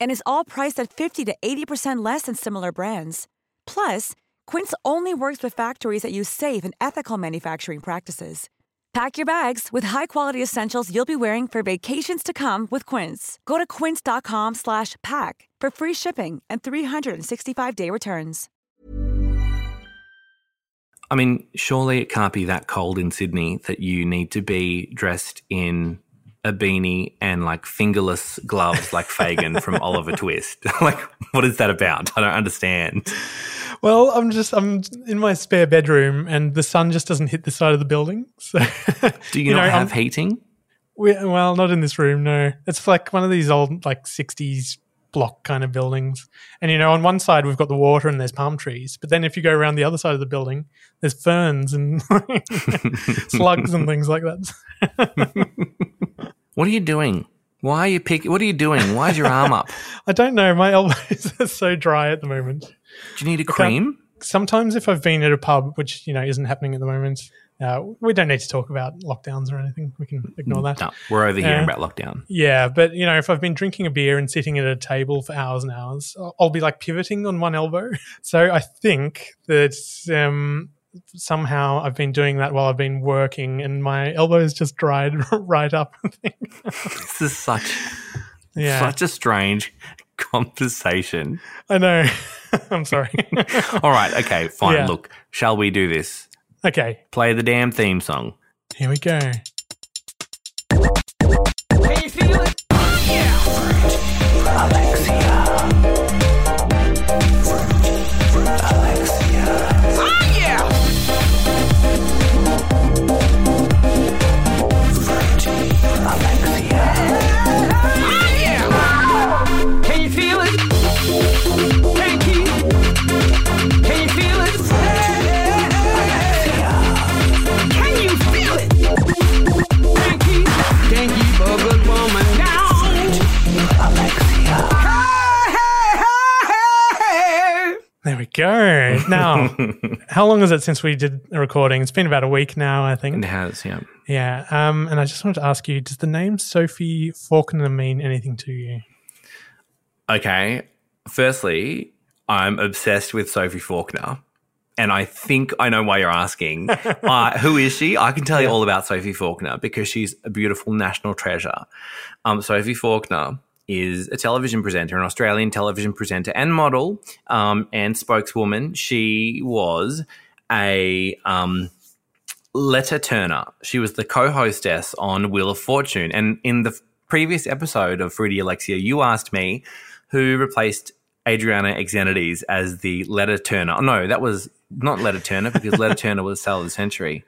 And is all priced at 50 to 80% less than similar brands. Plus, Quince only works with factories that use safe and ethical manufacturing practices. Pack your bags with high-quality essentials you'll be wearing for vacations to come with Quince. Go to quince.com slash pack for free shipping and 365-day returns. I mean, surely it can't be that cold in Sydney that you need to be dressed in a beanie and like fingerless gloves like Fagin from Oliver Twist. like, what is that about? I don't understand. Well, I'm just I'm in my spare bedroom, and the sun just doesn't hit the side of the building. So, Do you, You not know, have I'm- heating? we, well, not in this room. No, it's like one of these old like '60s block kind of buildings. And you know, on one side we've got the water and there's palm trees, but then if you go around the other side of the building, there's ferns and slugs and things like that. What are you doing? Why are you picking? What are you doing? Why is your arm up? I don't know. My elbows are so dry at the moment. Do you need a cream? Sometimes, if I've been at a pub, which you know isn't happening at the moment, uh, we don't need to talk about lockdowns or anything. We can ignore that. No, we're overhearing Uh, about lockdown. Yeah, but you know, if I've been drinking a beer and sitting at a table for hours and hours, I'll- I'll be like pivoting on one elbow. So I think that um, somehow I've been doing that while I've been working, and my elbows just dried right up. This is such yeah, such a strange conversation. I know. I'm sorry. All right, okay, fine. Yeah. Look, shall we do this? okay, Play the damn theme song. here we go. Go. Now, how long is it since we did a recording? It's been about a week now, I think. It has, yeah. Yeah. Um, and I just wanted to ask you: Does the name Sophie Falkiner mean anything to you? Okay. Firstly, I'm obsessed with Sophie Falkiner. And I think I know why you're asking. uh, who is she? I can tell you all about Sophie Falkiner because she's a beautiful national treasure. Um, Sophie Falkiner is a television presenter, an Australian television presenter and model um, and spokeswoman. She was a um, letter turner. She was the co-hostess on Wheel of Fortune. And in the previous episode of Fruity Alexia, you asked me who replaced Adriana Xenides as the letter turner. No, that was not letter turner because letter turner was Sale of the Century.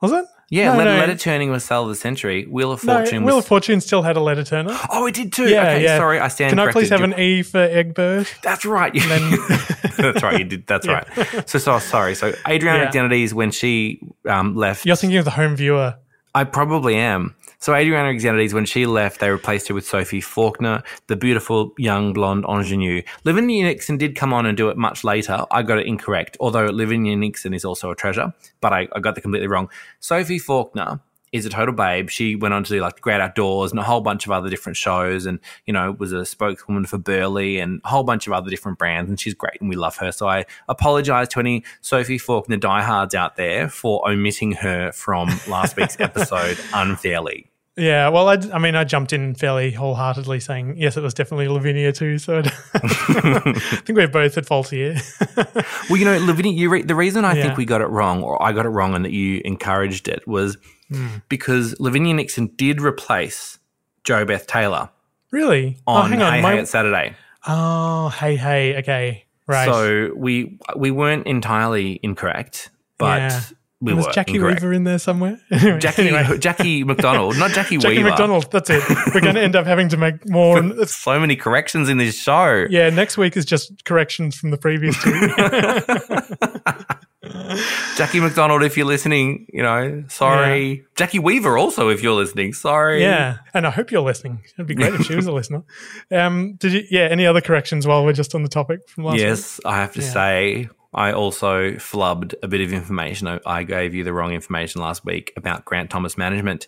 Was it? Yeah, No, letter, no. letter turning was Sale of the Century. Wheel of No, Fortune Wheel was. of Fortune still had a letter turner. oh, it did too. Yeah, okay, yeah. sorry, I stand Can I please have an E for Egbert? That's right. that's right. You did. That's Yeah. right. So, so sorry. So Adriana Yeah. Xenides, when she um, left, You're thinking of the home viewer. I probably am. So Adriana Xenides, when she left, they replaced her with Sophie Falkiner, the beautiful young blonde ingenue. Lavinia Nixon did come on and do it much later. I got it incorrect, although Lavinia Nixon is also a treasure, but I, I got that completely wrong. Sophie Falkiner is a total babe. She went on to do like Great Outdoors and a whole bunch of other different shows and, you know, was a spokeswoman for Berlei and a whole bunch of other different brands. And she's great and we love her. So I apologize to any Sophie Falkiner diehards out there for omitting her from last week's episode unfairly. Yeah, well, I, I mean, I jumped in fairly wholeheartedly saying, yes, it was definitely Lavinia too. So I think we're both at fault here. Well, you know, Lavinia, you re- the reason I Yeah. think we got it wrong, or I got it wrong, and that you encouraged it was Hmm. because Lavinia Nixon did replace Jo Beth Taylor really? on oh, hang on. Hey my- Hey It's Saturday. oh, hey, hey. Okay. Right. So we we weren't entirely incorrect, but Yeah. We was were Jackie incorrect. Weaver in there somewhere? Anyway, Jackie anyway. Jackie McDonald, not Jackie, Jackie Weaver. McDonald. That's it. We're going to end up having to make more. So many corrections in this show. yeah, next week is just corrections from the previous two. Jackie McDonald, if you're listening, you know, sorry. Jackie Weaver, also, if you're listening, sorry. yeah, and I hope you're listening. It'd be great if she was a listener. Um, did you? Yeah. Any other corrections while we're just on the topic from last week? Yes, I have to Yeah. say, I also flubbed a bit of information. I- gave you the wrong information last week about Grant Thomas Management.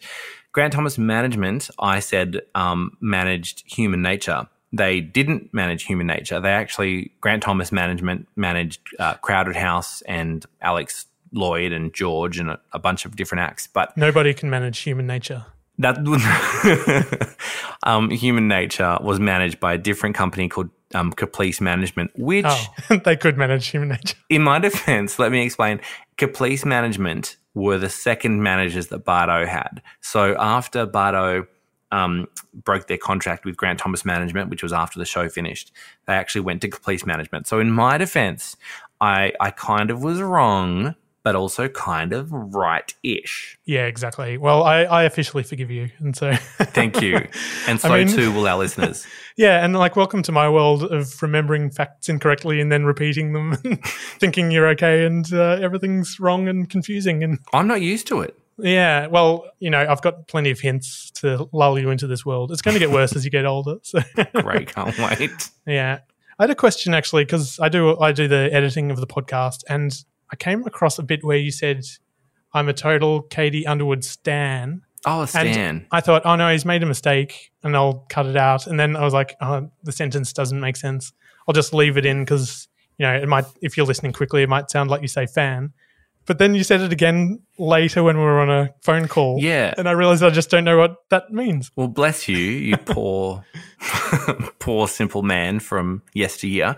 Grant Thomas Management, I said, um, managed human nature. They didn't manage human nature. They actually, Grant Thomas Management managed uh, Crowded House and Alex Lloyd and George and a, a bunch of different acts. But Nobody can manage human nature. that um, human nature was managed by a different company called um, Caprice Management, which Oh, they could manage human nature. in my defense, let me explain. Caprice Management were the second managers that Bardot had. So after Bardot um, broke their contract with Grant Thomas Management, which was after the show finished, they actually went to Caprice Management. So in my defense, I I kind of was wrong, but also kind of right-ish. Yeah, exactly. Well, I, I officially forgive you, and so Thank you, and so I mean- too will our listeners. yeah, and like welcome to my world of remembering facts incorrectly and then repeating them, and thinking you're okay and uh, everything's wrong and confusing. And I'm not used to it. yeah, well, you know, I've got plenty of hints to lull you into this world. It's going to get worse as you get older. So Great, can't wait. Yeah. I had a question actually because I do I do the editing of the podcast and I came across a bit where you said I'm a total Katie Underwood stan. Oh, And Stan. I thought, oh no, he's made a mistake and I'll cut it out. And then I was like, oh, the sentence doesn't make sense. I'll just leave it in because, you know, it might, if you're listening quickly, it might sound like you say fan. But then you said it again later when we were on a phone call. Yeah. And I realized I just don't know what that means. Well, bless you, you poor, poor simple man from yesteryear.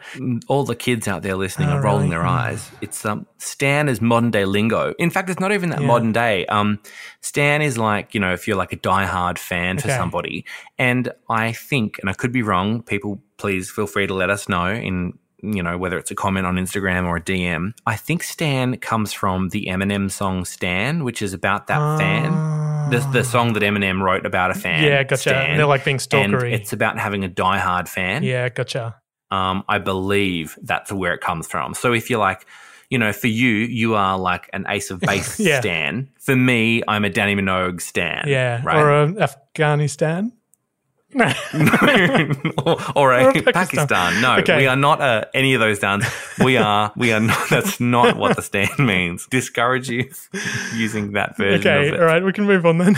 All the kids out there listening Oh, are rolling really? their eyes. It's um, Stan is modern day lingo. In fact, it's not even that Yeah. modern day. Um, Stan is like you know if you're like a diehard fan for somebody, and I think, and I could be wrong. People, please feel free to let us know in. You know, whether it's a comment on Instagram or a DM. I think Stan comes from the Eminem song Stan, which is about that fan. The, the song that Eminem wrote about a fan. Ah. Yeah, gotcha. Stan. And they're like being And stalkery. it's about having a diehard fan. Yeah, gotcha. Um, I believe that's where it comes from. So if you're like, you know, for you, you are like an Ace of Base Yeah. stan. For me, I'm a Dannii Minogue stan. Yeah. Right. Or a Afghanistan. or, or a Or a Pakistan. Pakistan. No, Okay. we are not uh, any of those stands. We are. We are not. That's not what the stand means. Discourage you using that version Okay, of it. all right, we can move on then.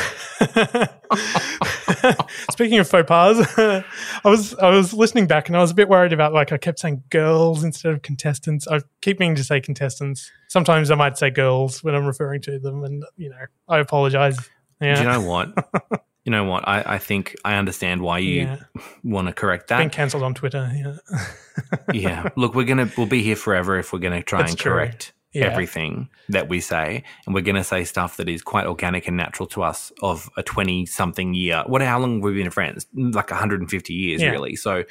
Speaking of faux pas, I was I was listening back and I was a bit worried about like I kept saying girls instead of contestants. I keep meaning to say contestants. Sometimes I might say girls when I'm referring to them, and you know I apologize. Yeah, Do you know what? You know what? I, I think I understand why you Yeah. want to correct that. been cancelled on Twitter. Yeah, yeah. Look, we're gonna we'll be here forever if we're gonna try That's and true. correct Yeah. everything that we say, and we're gonna say stuff that is quite organic and natural to us of a twenty something year. What? How long we've we been friends? Like 150 years, Yeah. really. So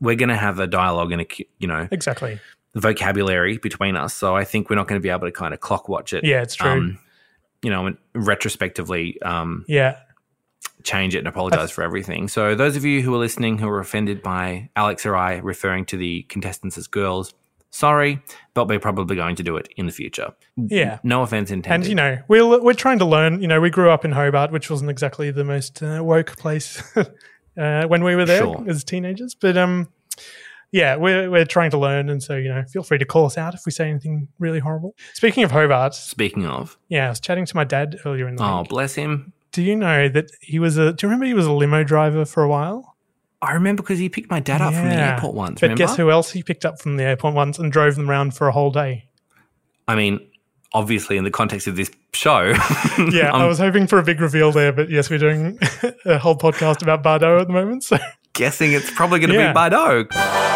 we're gonna have a dialogue and a you know exactly. vocabulary between us. So I think we're not going to be able to kind of clock watch it. Yeah, it's true. you know, and retrospectively um, Yeah, change it and apologize for everything. So those of you who are listening who are offended by Alex or I referring to the contestants as girls, sorry, but we're probably going to do it in the future. yeah. No offense intended. And you know, we're we're trying to learn. You know, we grew up in Hobart, which wasn't exactly the most uh, woke place uh, when we were there Sure. as teenagers. But um, yeah, we're we're trying to learn, and so you know, feel free to call us out if we say anything really horrible. Speaking of Hobart, Speaking of, yeah, I was chatting to my dad earlier in the oh week. bless him. Do you know that he was a? Do you remember he was a limo driver for a while? I remember because he picked my dad up from the airport once. But remember? guess who else he picked up from the airport once and drove them around for a whole day? I mean, obviously in the context of this show. Yeah, I was hoping for a big reveal there, but yes, we're doing a whole podcast about Bardot at the moment. So guessing it's probably going to Yeah. be Bardot.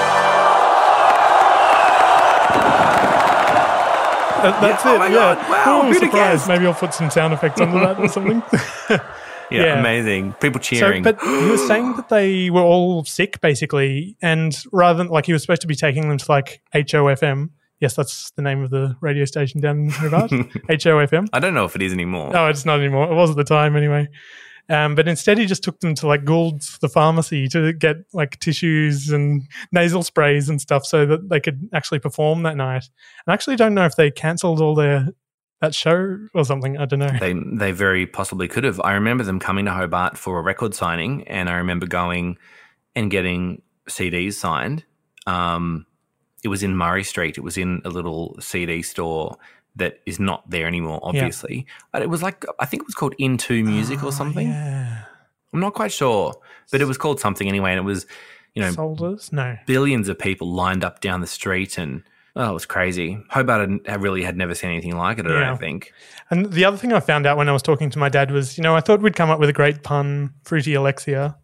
That, that's Yeah, oh it. my yeah. God, wow, Ooh, surprise. Maybe I'll put some sound effects under that or something. Yeah, Yeah. amazing. People So, cheering. but he was saying that they were all sick, basically, and rather than like he was supposed to be taking them to like HOFM. Yes, that's the name of the radio station down in Hobart. HOFM. I don't know if it is anymore. No, it's not anymore. It was at the time anyway. Um, but instead, he just took them to like Gould's, the pharmacy, to get like tissues and nasal sprays and stuff, so that they could actually perform that night. And I actually don't know if they cancelled all their that show or something. I don't know. They they very possibly could have. I remember them coming to Hobart for a record signing, and I remember going and getting CDs signed. Um, it was in Murray Street. It was in a little CD store that is not there anymore, obviously. But it was like I think it was called Into Music or ah, something. Oh, Yeah. I'm not quite sure, but it was called something anyway, and it was you know Soldiers? No. billions of people lined up down the street and. Oh, it was crazy. Hobart had, really had never seen anything like it. I Yeah. don't think. And the other thing I found out when I was talking to my dad was, you know, I thought we'd come up with a great pun, Fruity Alexia.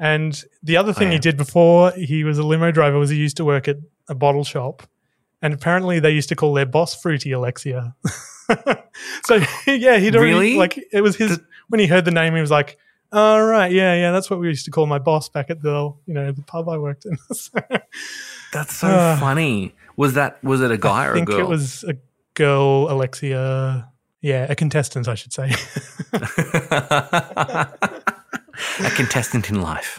And the other thing Oh, he did before he was a limo driver was he used to work at a bottle shop. And apparently they used to call their boss Fruity Alexia. so yeah, he'd already Really? like it was his when he heard the name, he was like, "All right, yeah, yeah, that's what we used to call my boss back at the you know the pub I worked in." So, That's so Ah. funny. Was that was it a guy or I think a girl? it was a girl, Alexia. Yeah, a contestant, I should say. a contestant in life.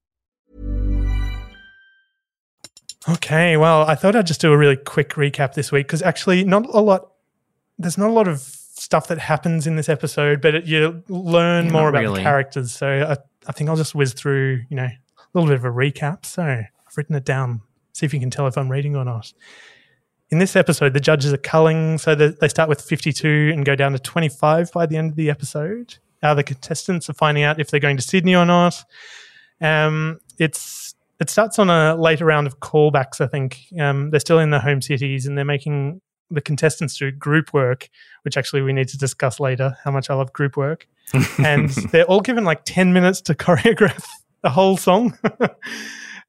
Okay, well, I thought I'd just do a really quick recap this week because actually, not a lot. There's not a lot of stuff that happens in this episode, but it, you learn Yeah, more about really. the characters. So I, I think I'll just whiz through, you know, a little bit of a recap. So I've written it down. See if you can tell if I'm reading or not. In this episode, the judges are culling, so they start with 52 and go down to 25 by the end of the episode. Uh, the contestants are finding out if they're going to Sydney or not. Um, it's it starts on a later round of callbacks. I think um, they're still in the home cities and they're making the contestants do group work, which actually we need to discuss later. How much I love group work, and they're all given like ten minutes to choreograph the whole song.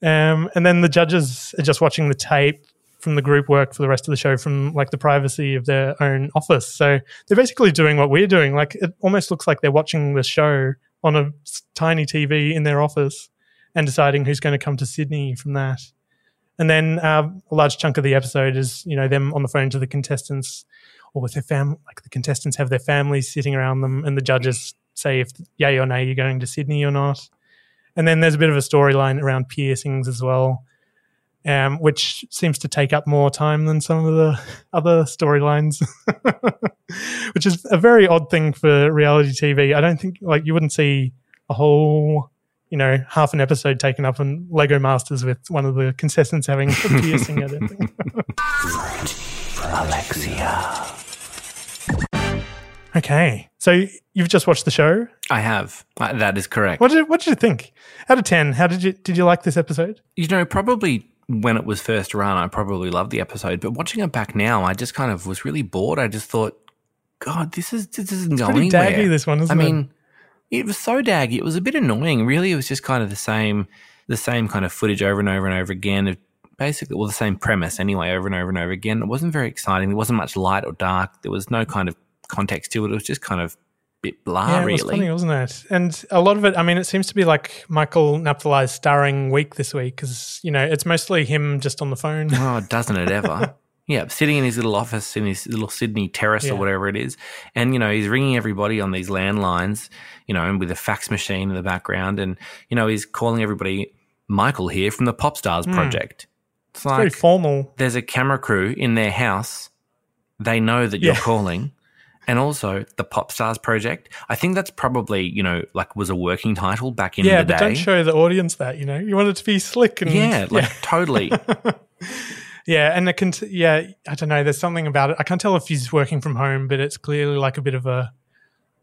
um, and then the judges are just watching the tape from the group work for the rest of the show from like the privacy of their own office. So they're basically doing what we're doing. Like it almost looks like they're watching the show on a tiny TV in their office and deciding who's going to come to Sydney from that. And then uh, a large chunk of the episode is, you know, them on the phone to the contestants or with their family, Like the contestants have their families sitting around them, and the judges say if yay or nay you're going to Sydney or not. And then there's a bit of a storyline around piercings as well. um, which seems to take up more time than some of the other storylines, which is a very odd thing for reality TV. I don't think like you wouldn't see a whole, you know, half an episode taken up on Lego Masters with one of the contestants having a piercing. I don't. Alexia. Okay, so you've just watched the show. I have. Uh, That is correct. What did what did you think? Out of ten, how did you did you like this episode? You know, probably when it was first run, I probably loved the episode, but watching it back now, I just kind of was really bored. I just thought, God, this is this isn't going pretty anywhere. daggy, this one, isn't I it? mean, it was so daggy. It was a bit annoying. Really, it was just kind of the same, the same kind of footage over and over and over again. Of basically, well, the same premise anyway, over and over and over again. It wasn't very exciting. There wasn't much light or dark. There was no kind of context to it. It was just kind of bit blah, yeah, it really. was funny, wasn't it? And a lot of it, I mean, it seems to be like Michael Naphtali's starring week this week because you know it's mostly him just on the phone. Oh, doesn't it ever? yeah, sitting in his little office in his little Sydney terrace Yeah. or whatever it is. And, you know, he's ringing everybody on these landlines, you know, and with a fax machine in the background. And, you know, he's calling everybody, Michael here from the Pop Stars Hmm. Project. It's It's very like formal. there's a camera crew in their house. They know that you're calling. And also the Pop Stars Project. I think that's probably, you know, like was a working title back in yeah, the but day. don't show the audience that. You know, you want it to be slick and yeah, like totally. Yeah, and it can. T- yeah, I don't know. There's something about it. I can't tell if he's working from home, but it's clearly like a bit of a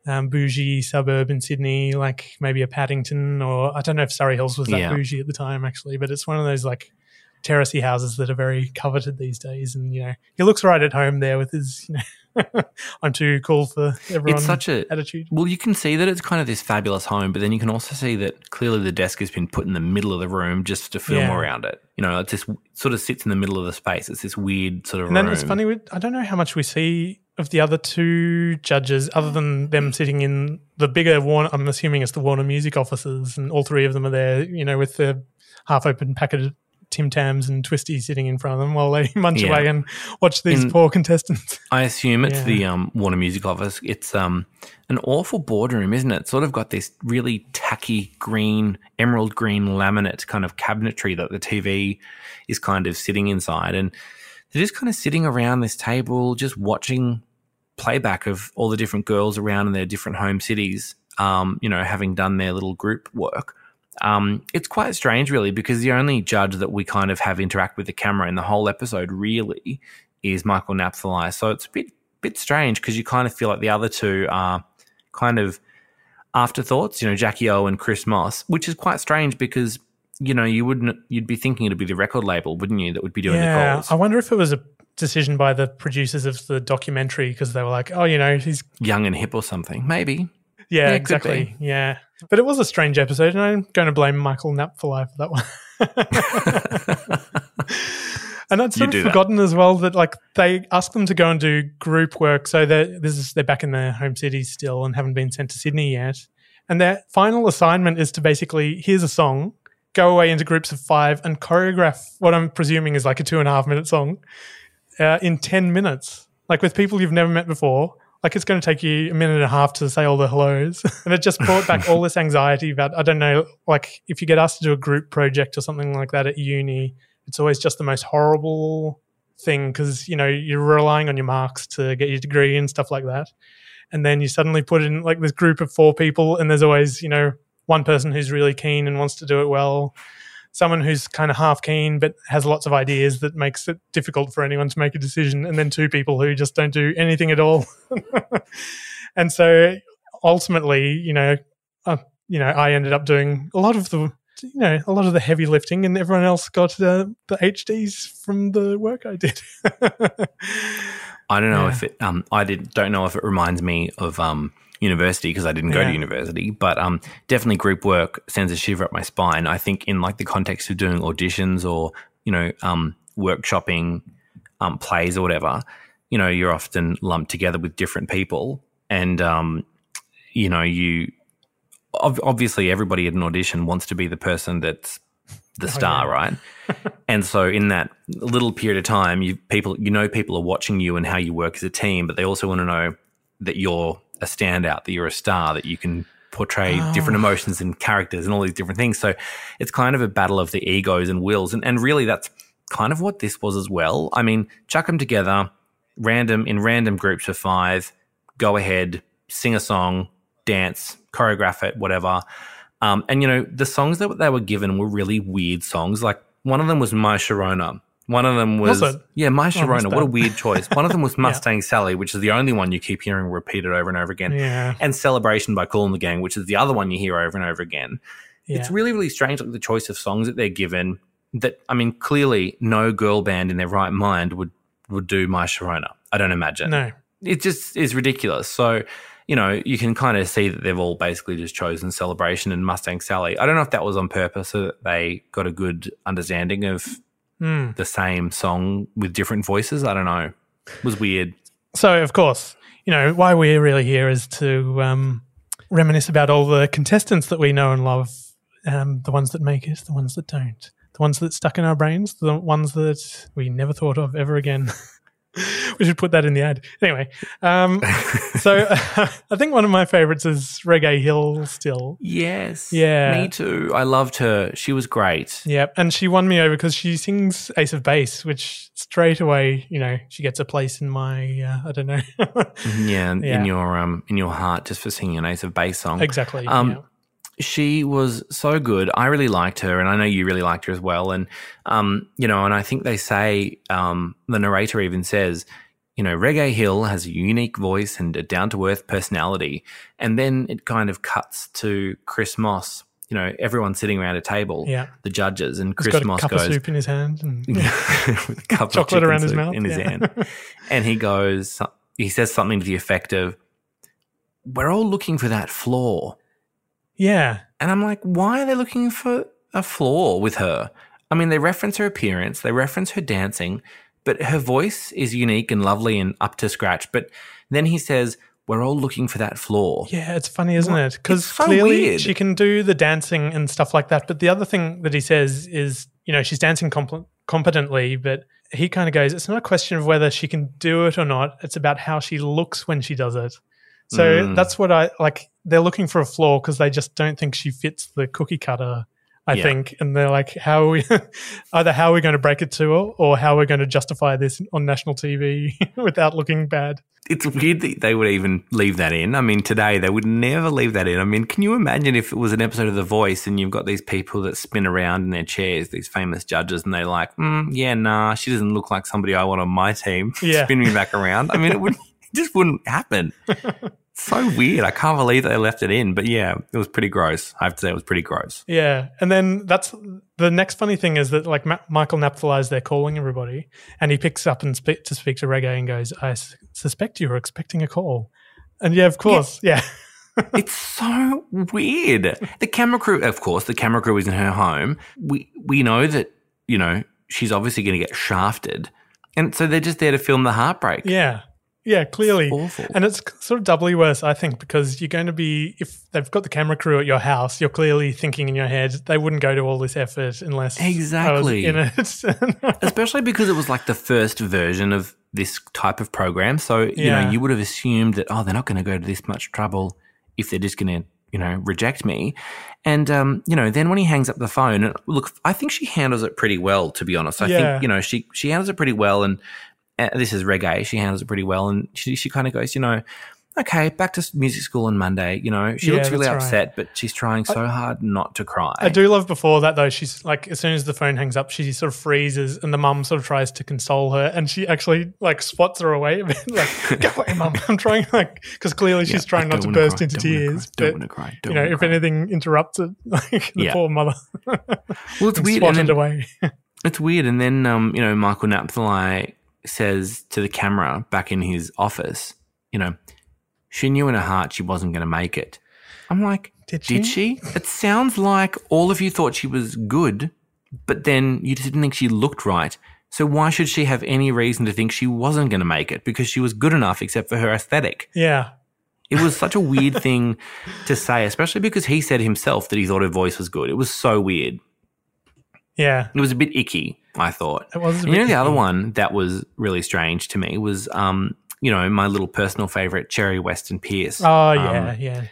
um, bougie suburb in Sydney, like maybe a Paddington, or I don't know if Surry Hills was that Yeah. bougie at the time, actually. But it's one of those like terracey houses that are very coveted these days. And you know, he looks right at home there with his. You know, I'm too cool for everyone. it's such a attitude. Well, you can see that it's kind of this fabulous home, but then you can also see that clearly the desk has been put in the middle of the room just to film Yeah. around it. You know, it just sort of sits in the middle of the space. It's this weird sort of And then room. it's funny. I don't know how much we see of the other two judges, other than them sitting in the bigger Warner. I'm assuming it's the Warner Music offices, and all three of them are there. You know, with the half-open packet of Tim Tams and Twisties sitting in front of them while they munch Yeah. away and watch these In- poor contestants. I assume it's Yeah. the um, Warner Music Office. It's um, an awful boardroom, isn't it? It's sort of got this really tacky green, emerald green laminate kind of cabinetry that the TV is kind of sitting inside. And they're just kind of sitting around this table, just watching playback of all the different girls around in their different home cities, um, you know, having done their little group work. Um, it's quite strange, really, because the only judge that we kind of have interact with the camera in the whole episode really is Michael Napthali. So it's a bit bit strange because you kind of feel like the other two are kind of afterthoughts. You know, Jackie O and Chris Moss, which is quite strange because you know you wouldn't you'd be thinking it'd be the record label, wouldn't you, that would be doing the yeah, calls. I wonder if it was a decision by the producers of the documentary because they were like, "Oh, you know, he's Young and hip or something, maybe. Yeah, Yeah, exactly. Yeah. But it was a strange episode, and I'm going to blame Michael Napthali for life that one. and I'd You sort do of that. forgotten as well that like they asked them to go and do group work. So they're this is they're back in their home cities still and haven't been sent to Sydney yet. And their final assignment is to basically here's a song, go away into groups of five and choreograph what I'm presuming is like a two and a half minute song uh, in 10 minutes, like with people you've never met before. Like it's going to take you a minute and a half to say all the hellos. and it just brought back all this anxiety about, I don't know, like if you get asked to do a group project or something like that at uni, it's always just the most horrible thing because, you know, you're relying on your marks to get your degree and stuff like that. And then you suddenly put in like this group of four people, and there's always, you know, one person who's really keen and wants to do it well someone who's kind of half keen but has lots of ideas that makes it difficult for anyone to make a decision, and then two people who just don't do anything at all. and so ultimately, you know, uh, you know, I ended up doing a lot of the, you know, a lot of the heavy lifting, and everyone else got uh, the HDs from the work I did. I don't know Yeah. if it. Um, I did don't know if it reminds me of um university because I didn't go Yeah. to university, but um definitely group work sends a shiver up my spine. I think in like the context of doing auditions or you know um workshopping um plays or whatever, you know you're often lumped together with different people, and um you know you ob- obviously everybody at an audition wants to be the person that's the star, yeah. right? and so in that little period of time, you people you know people are watching you and how you work as a team, but they also want to know that you're a standout, that you're a star, that you can portray different Oh. emotions and characters and all these different things. So it's kind of a battle of the egos and wills, and and really that's kind of what this was as well. I mean, chuck them together, random in random groups of five, go ahead, sing a song, dance, choreograph it, whatever. Um, and you know, the songs that they were given were really weird songs. Like one of them was My Sharona. One of them was, Was yeah, My oh, Sharona. What a weird choice. One of them was Mustang Sally, which is the only one you keep hearing repeated over and over again. Yeah. And Celebration by Kool and the Gang, which is the other one you hear over and over again. Yeah. It's really, really strange, like the choice of songs that they're given. That I mean, clearly, no girl band in their right mind would would do My Sharona. I don't imagine. No. it just is ridiculous. So, you know, you can kind of see that they've all basically just chosen Celebration and Mustang Sally. I don't know if that was on purpose so that they got a good understanding of Hmm. the same song with different voices. I don't know. It was weird. So, of course, you know, why we're really here is to um, reminisce about all the contestants that we know and love um, the ones that make us, the ones that don't, the ones that stuck in our brains, the ones that we never thought of ever again. we should put that in the ad. Anyway, um, so I think one of my favorites is Reggae Hill still. Yes. Yeah. Me too. I loved her. She was great. Yeah, and she won me over because she sings Ace of Base, which straight away, you know, she gets a place in my, uh, I don't know. Yeah, in- Yeah. in your um in your heart just for singing an Ace of Base song. Exactly, Um yeah. She was so good. I really liked her and I know you really liked her as well and um you know, and I think they say um the narrator even says you know, Reggae Hill has a unique voice and a down to earth personality. And then it kind of cuts to Chris Moss, you know, everyone sitting around a table, Yeah. the judges, and He's Chris got a Moss cup goes, of soup in his hand. And, with a cup of Chocolate chicken around his mouth, in his yeah. hand. And he goes, he says something to the effect of, We're all looking for that flaw. Yeah. And I'm like, why are they looking for a flaw with her? I mean, they reference her appearance, they reference her dancing, but her voice is unique and lovely and up to scratch. But then he says, We're all looking for that flaw. Yeah, it's funny, isn't What? it? Because so clearly weird. she can do the dancing and stuff like that. But the other thing that he says is, you know, she's dancing comp- competently, but he kind of goes, it's not a question of whether she can do it or not. It's about how she looks when she does it. So Mm. that's what I like. They're looking for a flaw because they just don't think she fits the cookie cutter. I Yeah. think, and they're like, "How are we? either how are we going to break it to her, or how are we going to justify this on national TV without looking bad?" It's weird that they would even leave that in. I mean, today they would never leave that in. I mean, can you imagine if it was an episode of The Voice and you've got these people that spin around in their chairs, these famous judges, and they're like, mm, "Yeah, nah, she doesn't look like somebody I want on my team." Yeah. spin me back around. I mean, it would it just wouldn't happen. So weird. I can't believe they left it in. But yeah, it was pretty gross. I have to say, it was pretty gross. Yeah, and then that's the next funny thing is that like Ma- Michael Napthali they're calling everybody, and he picks up and speak to speak to Reggae and goes, "I s- suspect you were expecting a call," and yeah, of course, yeah, it's so weird. The camera crew, of course, the camera crew is in her home. We we know that you know she's obviously going to get shafted, and so they're just there to film the heartbreak. yeah, yeah, clearly, awful. and it's sort of doubly worse, I think, because you're going to be if they've got the camera crew at your house, you're clearly thinking in your head they wouldn't go to all this effort unless Exactly. In it. Especially because it was like the first version of this type of program. So, you Yeah. know, you would have assumed that, oh, they're not going to go to this much trouble if they're just going to, you know, reject me. And, um, you know, then when he hangs up the phone, and look, I think she handles it pretty well, to be honest. I Yeah. think, you know, she, she handles it pretty well. And this is reggae. She handles it pretty well. And she, she kind of goes, you know, okay, back to music school on Monday. You know, she Yeah, looks really that's right. upset, but she's trying so hard not to cry. I do love before that though. She's like, as soon as the phone hangs up, she sort of freezes, and the mum sort of tries to console her, and she actually like swats her away a bit, like, "Go away, mum." I'm trying like because clearly she's Yeah, trying not to burst cry, into don't tears. cry, don't wanna cry, you don't know, if cry. anything interrupts it, like the Yeah. poor mother. Well, it's weird. Swatted and then- away. It's weird. And then, um, you know, Michael Napthali says to the camera back in his office, you know, she knew in her heart she wasn't going to make it. I'm like, Did Did she? she? It sounds like all of you thought she was good, but then you just didn't think she looked right. So why should she have any reason to think she wasn't going to make it? Because she was good enough, except for her aesthetic. yeah, It was such a weird thing to say, especially because he said himself that he thought her voice was good. It was so weird. yeah, It was a bit icky, I thought. It was you know, the other one that was really strange to me was, um, you know, my little personal favorite, Cherry Weston Pierce. oh Um, yeah, yeah,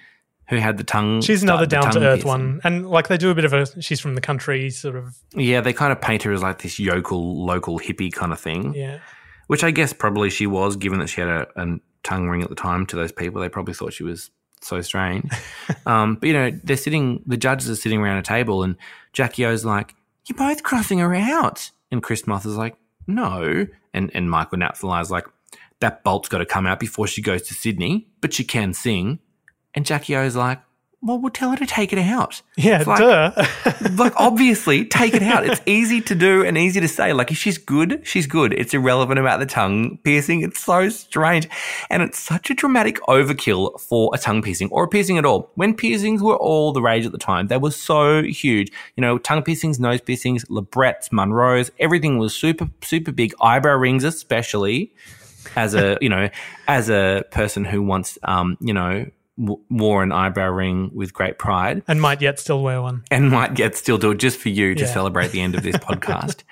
who had the tongue. She's another down to earth one, and like they do a bit of a. She's from the country, sort of. Yeah, they kind of paint her as like this yokel, local hippie kind of thing. Yeah, which I guess probably she was, given that she had a, a tongue ring at the time to those people. They probably thought she was so strange. um, but you know, they're sitting. The judges are sitting around a table, and Jackie O's like, "You're both crossing her out," and Chris Moss is like, "No," and and Michael Napthali's like, "That bolt's got to come out before she goes to Sydney, but she can sing," and Jackie O's like. Well, we'll tell her to take it out. yeah, like, duh. like obviously take it out. It's easy to do and easy to say. Like if she's good, she's good. It's irrelevant about the tongue piercing. It's so strange. And it's such a dramatic overkill for a tongue piercing or a piercing at all. When piercings were all the rage at the time, they were so huge. You know, tongue piercings, nose piercings, labrettes, Monroes, everything was super, super big. Eyebrow rings, especially as a, you know, as a person who once, um, you know, wore an eyebrow ring with great pride and might yet still wear one. and might get still do it just for you to Yeah. celebrate the end of this podcast.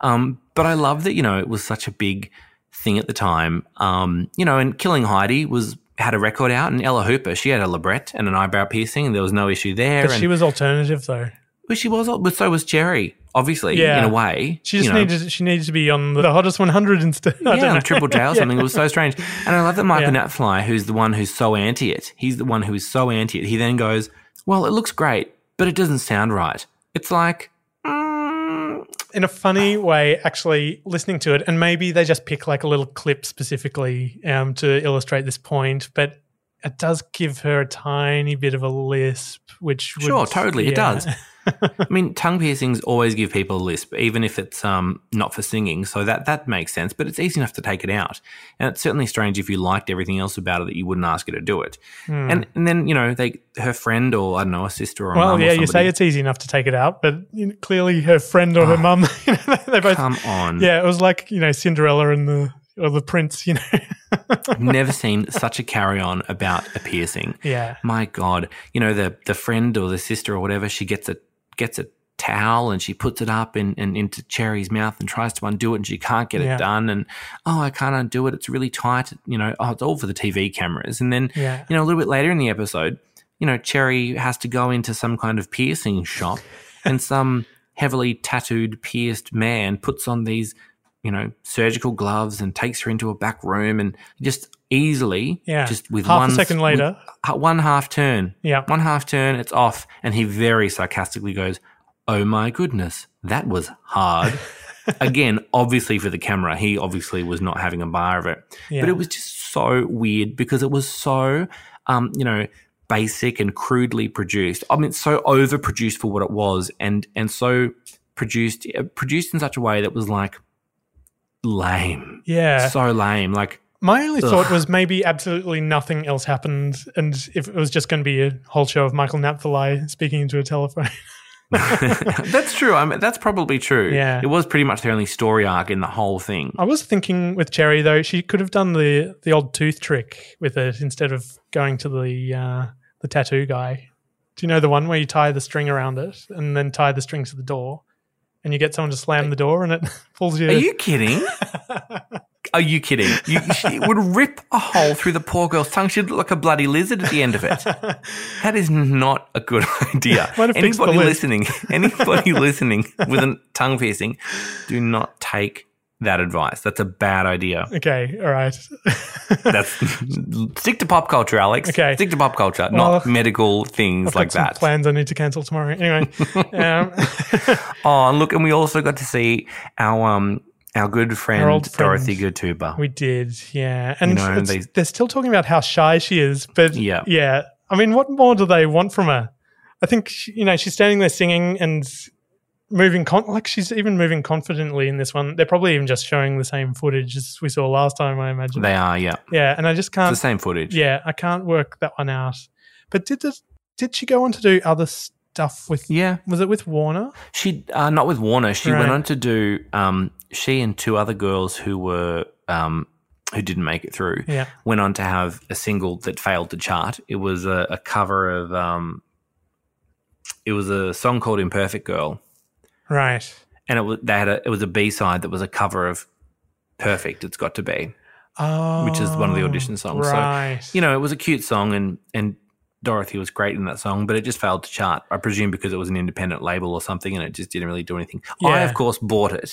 Um, but I love that you know it was such a big thing at the time. Um, you know, and Killing Heidi was had a record out, and Ella Hooper she had a labret and an eyebrow piercing, and there was no issue there. But And she was alternative though. well, she was, but so was Cherry. Obviously, Yeah. in a way, She just you know. needed. She needed to be on the hottest 100 instead. I yeah, don't on know. triple J or Yeah. something. It was so strange. And I love that Michael Yeah. Natfly, who's the one who's so anti it, he's the one who is so anti it. He then goes, Well, it looks great, but it doesn't sound right. It's like, mm, in a funny way, actually listening to it, and maybe they just pick like a little clip specifically um, to illustrate this point, but it does give her a tiny bit of a lisp, which would, Sure, totally, it does. I mean, tongue piercings always give people a lisp, even if it's um, not for singing. So that that makes sense. But it's easy enough to take it out, and it's certainly strange if you liked everything else about it that you wouldn't ask her to do it. And and then you know they her friend or I don't know a sister or a. Well, mum or yeah, you say it's easy enough to take it out, but you know, clearly her friend or her mum, you know, they both. come on. Yeah, it was like you know Cinderella and the or the prince, you know. I've never seen such a carry on about a piercing. Yeah. My God. You know, the the friend or the sister or whatever, she gets a gets a towel and she puts it up in, in into Cherry's mouth and tries to undo it and she can't get Yeah. it done and oh I can't undo it. It's really tight. You know, oh it's all for the TV cameras. And then Yeah. you know, a little bit later in the episode, you know, Cherry has to go into some kind of piercing shop and some heavily tattooed, pierced man puts on these, you know, surgical gloves and takes her into a back room and just easily, Yeah. just with Half a one second later. one half turn, Yeah. one half turn, it's off, and he very sarcastically goes, "Oh my goodness, that was hard." Again, obviously for the camera, he obviously was not having a bar of it, Yeah. but it was just so weird because it was so, um, you know, basic and crudely produced. I mean, so overproduced for what it was, and and so produced uh, produced in such a way that was like lame, Yeah. so lame, like. My only thought was maybe absolutely nothing else happened, and if it was just going to be a whole show of Michael Napthali speaking into a telephone. that's true. I mean, that's probably true. Yeah. It was pretty much the only story arc in the whole thing. I was thinking with Cherry though, she could have done the the old tooth trick with it instead of going to the uh, the tattoo guy. Do you know the one where you tie the string around it and then tie the string to the door, and you get someone to slam the door and it pulls you? Are you kidding? Are you kidding? You, she would rip a hole through the poor girl's tongue. She'd look like a bloody lizard at the end of it. That is not a good idea. Might have fixed the Anybody listening, anybody listening with a tongue piercing, do not take that advice. That's a bad idea. Okay, all right. That's stick to pop culture, Alex. Okay. stick to pop culture, Well, not medical things I've like that. plans I need to cancel tomorrow. Anyway, um, Oh, look, and we also got to see our um our good friend. Dorothy Ghettuba. we did, yeah. And know, it's- they- they're still talking about how shy she is, but Yeah. yeah. I mean, what more do they want from her? I think you know she's standing there singing and moving con- like she's even moving confidently in this one. They're probably even just showing the same footage as we saw last time. I imagine. They are, yeah. yeah, and I just can't. the same footage. Yeah, I can't work that one out. But did the, did she go on to do other stuff with? Yeah. Was it with Warner? She uh, not with Warner. She Right. went on to do um she and two other girls who were um who didn't make it through. Yeah. Went on to have a single that failed to chart. It was a, a cover of um it was a song called Imperfect Girl. Right. And it was they had a it was a B side that was a cover of Perfect, It's Got to Be. Oh, which is one of the audition songs. Right. So, you know, it was a cute song and and Dorothy was great in that song, but it just failed to chart. I presume because it was an independent label or something, and it just didn't really do anything. I, of course, bought it.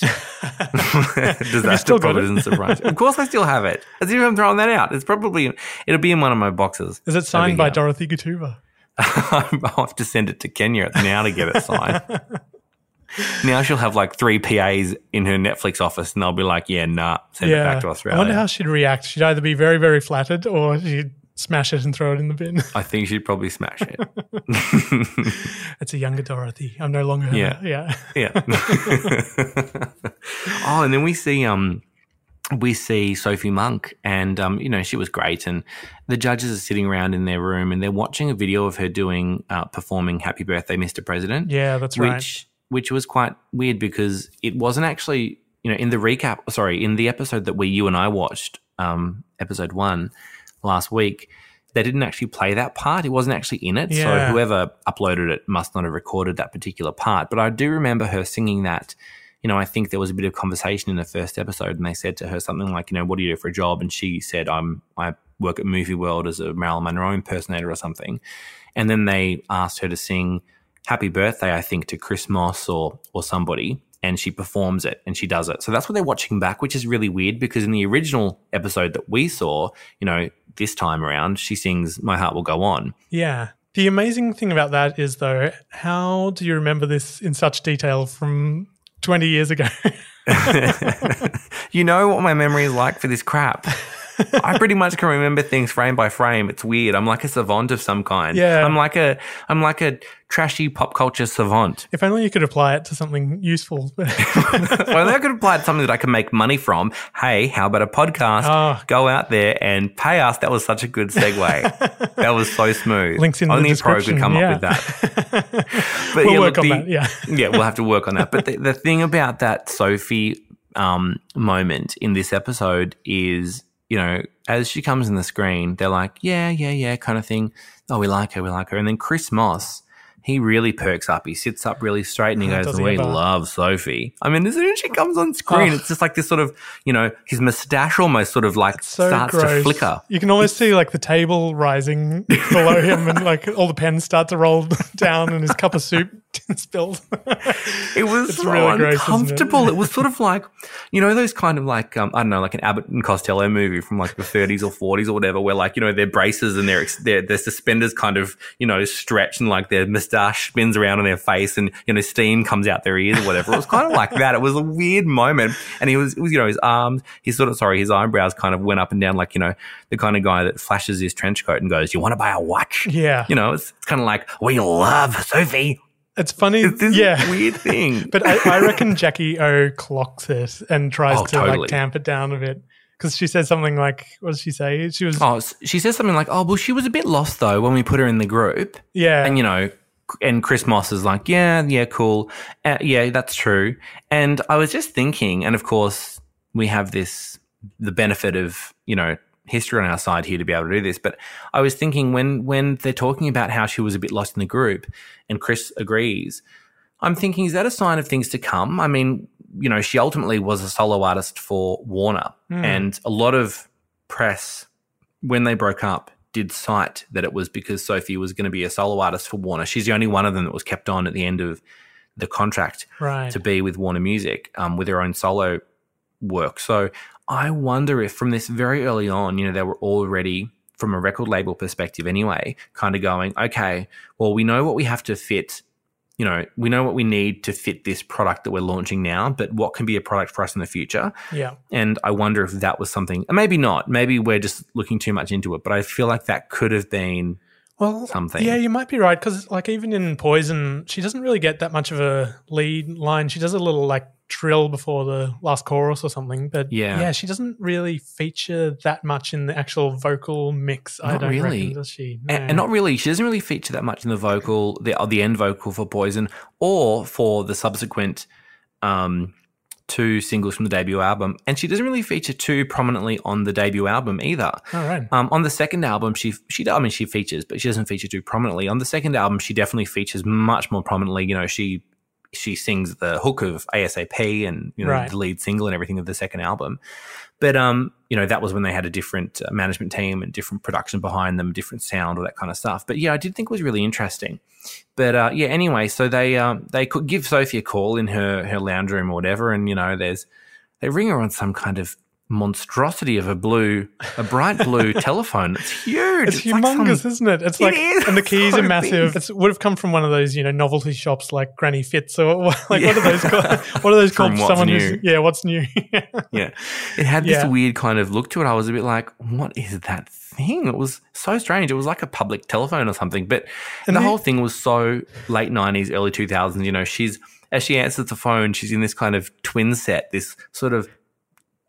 Disaster still got probably it? doesn't surprise you. Of course, I still have it. As if I'm throwing that out. It's probably it'll be in one of my boxes. Is it signed by. Dorothy Ghettuba? I'll have to send it to Kenya now to get it signed. now she'll have like three PAs in her Netflix office, and they'll be like, "Yeah, nah, send it back to Australia." I wonder how she'd react. She'd either be very, very flattered or she'd smash it and throw it in the bin. I think she'd probably smash it. it's a younger Dorothy. I'm no longer her. Yeah. Yeah. Yeah. oh, and then we see um we see Sophie Monk and um you know she was great and the judges are sitting around in their room and they're watching a video of her doing uh, performing Happy Birthday Mr. President. Yeah, that's which, right. Which was quite weird because it wasn't actually you know in the recap sorry in the episode that we you and I watched um episode 1 last week they didn't actually play that part. It wasn't actually in it. Yeah. So whoever uploaded it must not have recorded that particular part. But I do remember her singing that. You know, I think there was a bit of conversation in the first episode, and they said to her something like, "You know, what do you do for a job?" And she said, "I'm I work at Movie World as a Marilyn Monroe impersonator or something." And then they asked her to sing "Happy Birthday," I think, to Chris Moss or or somebody, and she performs it and she does it. So that's what they're watching back, which is really weird because in the original episode that we saw, you know, this time around, she sings "My Heart Will Go On." Yeah. The amazing thing about that is, though, how do you remember this in such detail from 20 years ago? you know what my memory is like for this crap. I pretty much can remember things frame by frame. It's weird. I'm like a savant of some kind. Yeah. I'm like a I'm like a trashy pop culture savant. if only you could apply it to something useful. well, I could apply it to something that I can make money from. Hey, how about a podcast? Oh. Go out there and pay us. That was such a good segue. that was so smooth. Links in the Only a pro could come yeah. up with that. But We'll yeah, work look, on the- that, yeah. yeah, we'll have to work on that. But the, the thing about that Sophie um, moment in this episode is, you know, as she comes in the screen, they're like, yeah, yeah, yeah, kind of thing. Oh, we like her, we like her. And then Chris Moss, he really perks up. He sits up really straight and he goes, we ever? love Sophie. I mean, as soon as she comes on screen, Oh. it's just like this sort of, you know, his mustache almost sort of like so starts gross. to flicker. You can almost see like the table rising below him and like all the pens start to roll down and his cup of soup spilled. It was It's so really gross, it? uncomfortable. It? was sort of like, you know, those kind of like, um, I don't know, like an Abbott and Costello movie from like the 30s or 40s or whatever, where like, you know, their braces and their, their, their suspenders kind of, you know, stretch and like their moustache spins around on their face and, you know, steam comes out their ears or whatever. It was kind of like that. It was a weird moment. And he was, it was, you know, his arms, his sort of, sorry, his eyebrows kind of went up and down like, you know, the kind of guy that flashes his trench coat and goes, you want to buy a watch? Yeah. You know, it's, it's kind of like, we love Sophie. It's funny. It's this yeah. weird thing. But I, I reckon Jackie O clocks it and tries Oh, to totally. like tamp it down a bit. Because she says something like, what does she say? She was, Oh, she says something like, "Oh, well, she was a bit lost though when we put her in the group." yeah. And you know, and Chris Moss is like, "Yeah, yeah, cool, uh, yeah, that's true." And I was just thinking, and of course, we have this the benefit of you know history on our side here to be able to do this. But I was thinking when when they're talking about how she was a bit lost in the group, and Chris agrees. I'm thinking, is that a sign of things to come? I mean, you know, she ultimately was a solo artist for Warner, and a lot of press when they broke up did cite that it was because Sophie was going to be a solo artist for Warner. She's the only one of them that was kept on at the end of the contract right. to be with Warner Music um, with her own solo work. So I wonder if from this very early on, you know, they were already from a record label perspective anyway, kind of going, okay, well, we know what we have to fit. You know, we know what we need to fit this product that we're launching now, but what can be a product for us in the future? yeah. And I wonder if that was something, and maybe not. Maybe we're just looking too much into it, but I feel like that could have been Well, something. Yeah, you might be right because, like, even in Poison, she doesn't really get that much of a lead line. She does a little like trill before the last chorus or something, but Yeah. yeah, she doesn't really feature that much in the actual vocal mix. I don't really. reckon, does she? A- And, not really. She doesn't really feature that much in the vocal, the the end vocal for Poison, or for the subsequent um, two singles from the debut album. And she doesn't really feature too prominently on the debut album either. All right. Um, on the second album, she she I mean she features, but she doesn't feature too prominently. On the second album, she definitely features much more prominently. You know, she she sings the hook of ASAP and you know Right. the lead single and everything of the second album. But um, you know, that was when they had a different uh, management team and different production behind them, different sound, all that kind of stuff. But yeah, I did think it was really interesting. But uh, yeah, anyway, so they um, they could give Sophie a call in her her lounge room or whatever, and you know, there's they ring her on some kind of monstrosity of a blue, a bright blue telephone. It's huge. It's, like some- humongous, isn't it? It's like, is. and the keys So are massive. It would have come from one of those, you know, novelty shops like Granny Fitz or like what are those called? What are those called? What's Someone who's New. yeah, what's new? Yeah. It had this Yeah. weird kind of look to it. I was a bit like, what is that thing? It was so strange. It was like a public telephone or something. But And the the- whole thing was so late 90s, early 2000s. You know, she's, as she answers the phone, she's in this kind of twin set, this sort of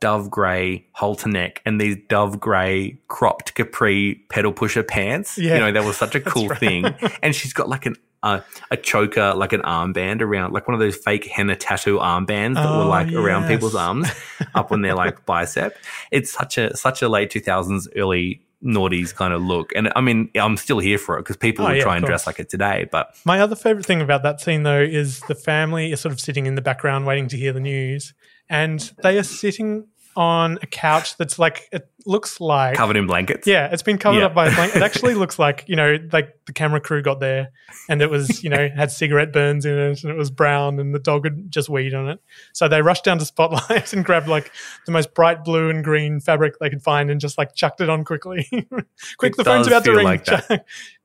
dove grey halter neck and these dove grey cropped capri pedal pusher pants. Yeah. You know, that was such a cool right. thing. And she's got like an, uh, a choker, like an armband around, like one of those fake henna tattoo armbands that were Oh, like around people's arms up on their like bicep. It's such a such a late two thousands, early noughties kind of look. And I mean, I'm still here for it because people Oh, would yeah, try and dress like it today. But My other favorite thing about that scene, though, is the family is sort of sitting in the background waiting to hear the news, and they are sitting on a couch that's like it looks like covered in blankets. Yeah, it's been covered Yeah. up by a blanket. It actually looks like you know, like the camera crew got there, and it was you know had cigarette burns in it, and it was brown, and the dog had just weed on it. So they rushed down to Spotlight and grabbed like the most bright blue and green fabric they could find, and just like chucked it on quickly. Quick, It the phone's about to ring. like chuck,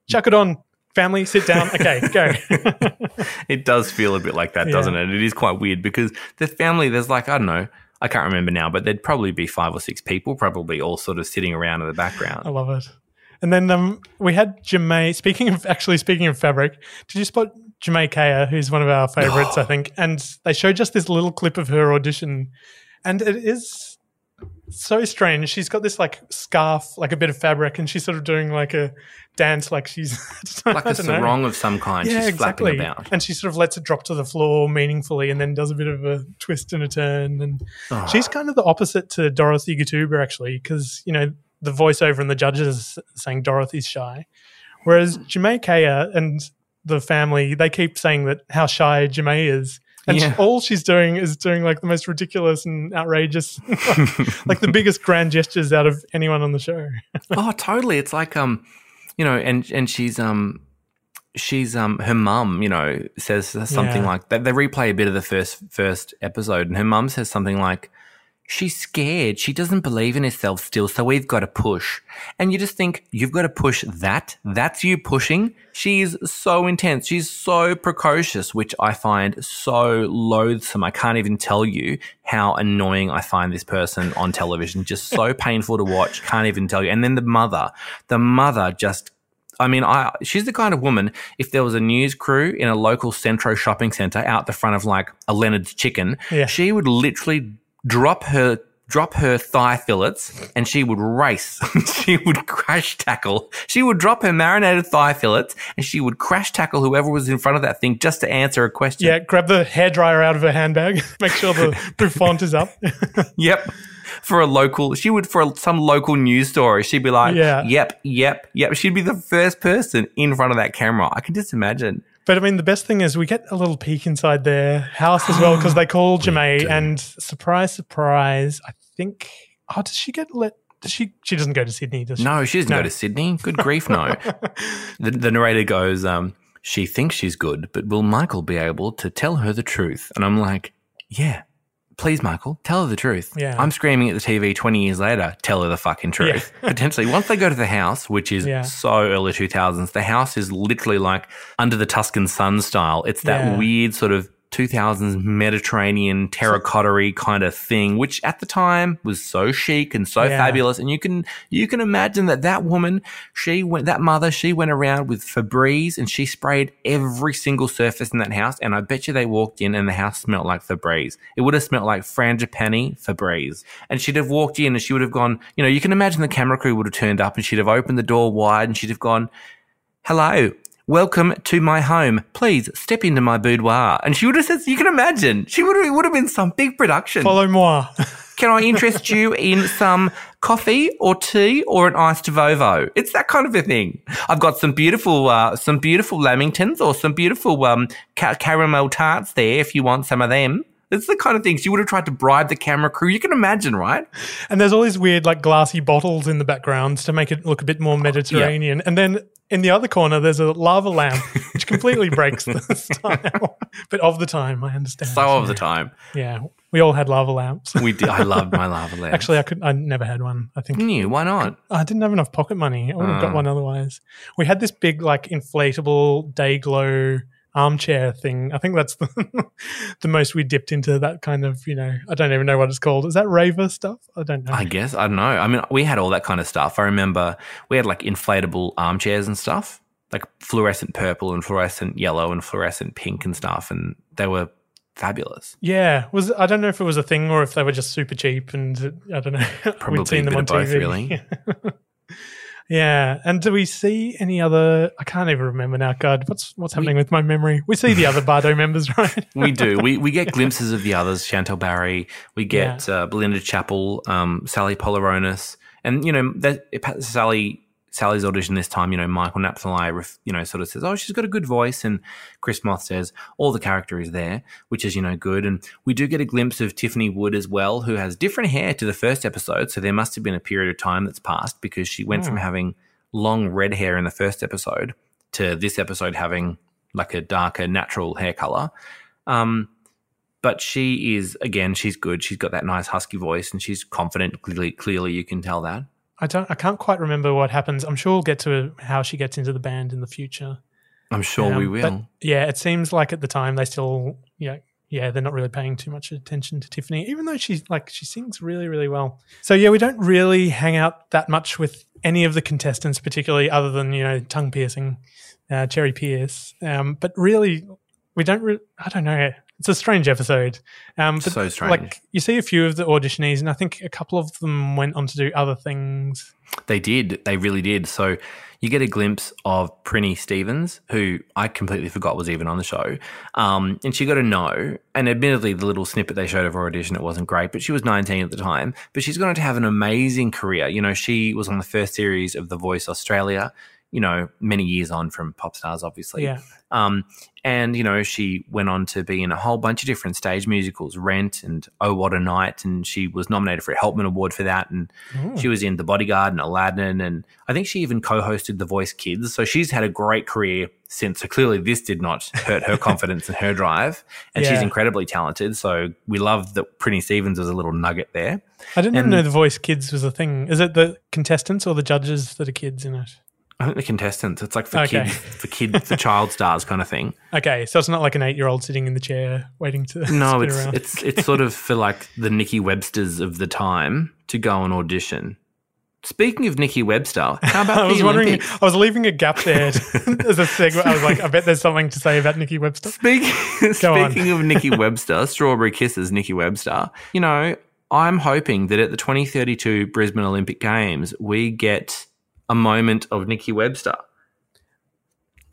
chuck it on, family. Sit down. Okay, go. It does feel a bit like that, doesn't it? It is quite weird because the family, there's like, I don't know, I can't remember now, but there'd probably be five or six people, probably all sort of sitting around in the background. I love it. And then um, we had Jemay. Speaking of actually speaking of fabric, did you spot Jemay Kaya, who's one of our favorites, I think? And they showed just this little clip of her audition, and it is so strange. She's got this like scarf, like a bit of fabric, and she's sort of doing like a dance, like she's like a don't know. sarong of some kind. Yeah, She's exactly. flapping about. And she sort of lets it drop to the floor meaningfully and then does a bit of a twist and a turn. And Oh. she's kind of the opposite to Dorothy Ghettuba, actually, because, you know, the voiceover and the judges saying Dorothy's shy. Whereas Kaya and the family, they keep saying that how shy Jemay is. And she- all she's doing is doing like the most ridiculous and outrageous, like the biggest grand gestures out of anyone on the show. oh, totally. It's like um, you know, and and she's um, she's um, her mum, you know, says something Yeah. like that. They replay a bit of the first first episode, and her mum says something like, "She's scared. She doesn't believe in herself still, so we've got to push." And you just think you've got to push that. That's you pushing. She's so intense. She's so precocious, which I find so loathsome. I can't even tell you how annoying I find this person on television. Just so painful to watch. Can't even tell you. And then the mother, the mother just I mean, I she's the kind of woman. If there was a news crew in a local Centro shopping center out the front of like a Lenard's Chicken, Yeah. she would literally drop her drop her thigh fillets and she would race. she would crash tackle. She would drop her marinated thigh fillets and she would crash tackle whoever was in front of that thing just to answer a question. Yeah, grab the hairdryer out of her handbag, make sure the bouffant is up. Yep. For a local, she would for some local news story. She'd be like, Yeah. "Yep, yep, yep." She'd be the first person in front of that camera. I can just imagine. But I mean, the best thing is we get a little peek inside their house as well because they call Jemay, and surprise, surprise, I think. Oh, does she get let? Does she? She doesn't go to Sydney, does she? No, she doesn't No. go to Sydney. Good grief, no. the, the narrator goes, um, "She thinks she's good, but will Michael be able to tell her the truth?" And I'm like, "Yeah." Please, Michael, tell her the truth. Yeah. I'm screaming at the TV 20 years later, tell her the fucking truth. Potentially. Once they go to the house, which is Yeah. so early 2000s, the house is literally like under the Tuscan sun style. It's that Yeah. weird sort of 2000s Mediterranean terracotta kind of thing, which at the time was so chic and so Yeah. fabulous. And you can you can imagine that that woman, she went that mother, she went around with Febreze and she sprayed every single surface in that house. And I bet you they walked in and the house smelled like Febreze. It would have smelled like Frangipani Febreze. And she'd have walked in and she would have gone, you know, you can imagine the camera crew would have turned up and she'd have opened the door wide and she'd have gone, hello. Welcome to my home. Please step into my boudoir. And she would have said, you can imagine, she would have, it would have been some big production. Follow moi. Can I interest you in some coffee or tea or an iced Vovo? It's that kind of a thing. I've got some beautiful, uh, some beautiful lamingtons or some beautiful um, ca- caramel tarts there. If you want some of them, it's the kind of things you would have tried to bribe the camera crew. You can imagine, right? And there's all these weird, like glassy bottles in the background to make it look a bit more Mediterranean. And then in the other corner, there's a lava lamp, which completely breaks the style. But of the time, I understand. So of the time, Yeah, we all had lava lamps. we did. I loved my lava lamp. Actually, I could. I never had one. I think knew why not? I didn't have enough pocket money. I would have got Ah. one otherwise. We had this big, like, inflatable day glow armchair thing. I think that's the, the most we dipped into that kind of, you know, I don't even know what it's called. Is that raver stuff? I don't know. I guess I don't know. I mean, we had all that kind of stuff. I remember we had like inflatable armchairs and stuff, like fluorescent purple and fluorescent yellow and fluorescent pink and stuff, and they were fabulous. Yeah, was I don't know if it was a thing or if they were just super cheap and I don't know. Probably We'd seen them on of both, TV. really. yeah, and do we see any other? I can't even remember now. God, what's what's happening with my memory? We see the other Bardot members, right? We do. We we get glimpses of the others. Chantelle Barry. We get uh, Belinda Chapple, um, Sally Polihronas, and you know that Sally. Sally's audition this time, you know, Michael Napthali, ref- you know, sort of says, "Oh, she's got a good voice," and Chris Moss says, "All the character is there," which is, you know, good. And we do get a glimpse of Tiffany Wood as well, who has different hair to the first episode. So there must have been a period of time that's passed because she went from Hmm. having long red hair in the first episode to this episode having like a darker natural hair color. Um, but she is again, she's good. She's got that nice husky voice, and she's confident. Clearly, clearly, you can tell that. I don't. I can't quite remember what happens. I'm sure we'll get to how she gets into the band in the future. I'm sure we Um, will. but yeah, it seems like at the time they still, yeah, yeah, they're not really paying too much attention to Tiffany, even though she's like she sings really, really well. So yeah, we don't really hang out that much with any of the contestants, particularly other than you know tongue piercing, uh, Cherry Pierce. Um, but really, we don't. Re- I don't know. It's a strange episode. Um, but So strange. Like you see a few of the auditionees, and I think a couple of them went on to do other things. They did. They really did. So you get a glimpse of Prinnie Stevens, who I completely forgot was even on the show. Um, and she got a no. And admittedly, the little snippet they showed of her audition, it wasn't great, but she was 19 at the time. But she's going to have an amazing career. You know, she was on the first series of The Voice Australia, you know, many years on from Pop Stars, obviously. Yeah. Um, and, you know, she went on to be in a whole bunch of different stage musicals, Rent and Oh What a Night. And she was nominated for a Helpman Award for that. And she was in The Bodyguard and Aladdin. And I think she even co hosted The Voice Kids. So she's had a great career since. So clearly, this did not hurt her confidence and her drive. And she's incredibly talented. So we love that Prinnie Stevens was a little nugget there. I didn't even know the voice kids was a thing. Is it the contestants or the judges that are kids in it? I think the contestants, it's like for Okay. kids, for kids, for child stars kind of thing. Okay, so it's not like an eight-year-old sitting in the chair waiting to No, it's around. it's it's sort of for like the Nikki Websters of the time to go and audition. Speaking of Nikki Webster, how about I was the wondering. Olympics? I was leaving a gap there as a segue. I was like, I bet there's something to say about Nikki Webster. Speaking, on. speaking of Nikki Webster, Strawberry Kisses, Nikki Webster, you know, I'm hoping that at the 2032 Brisbane Olympic Games, we get a moment of Nikki Webster.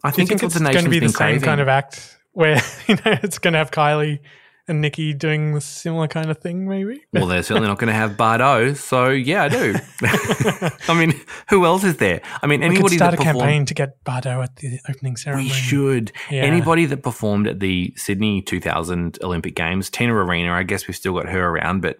I think, think it's it's going to be the same craving. kind of act where you know it's going to have Kylie and Nikki doing the similar kind of thing? Maybe. Well, they're certainly not going to have Bardot, so yeah, I do. I mean, who else is there? I mean, we could anybody start that a performed, campaign to get Bardot at the opening ceremony. We should. Yeah. Anybody that performed at the Sydney 2000 Olympic Games, Tina Arena, I guess we've still got her around, but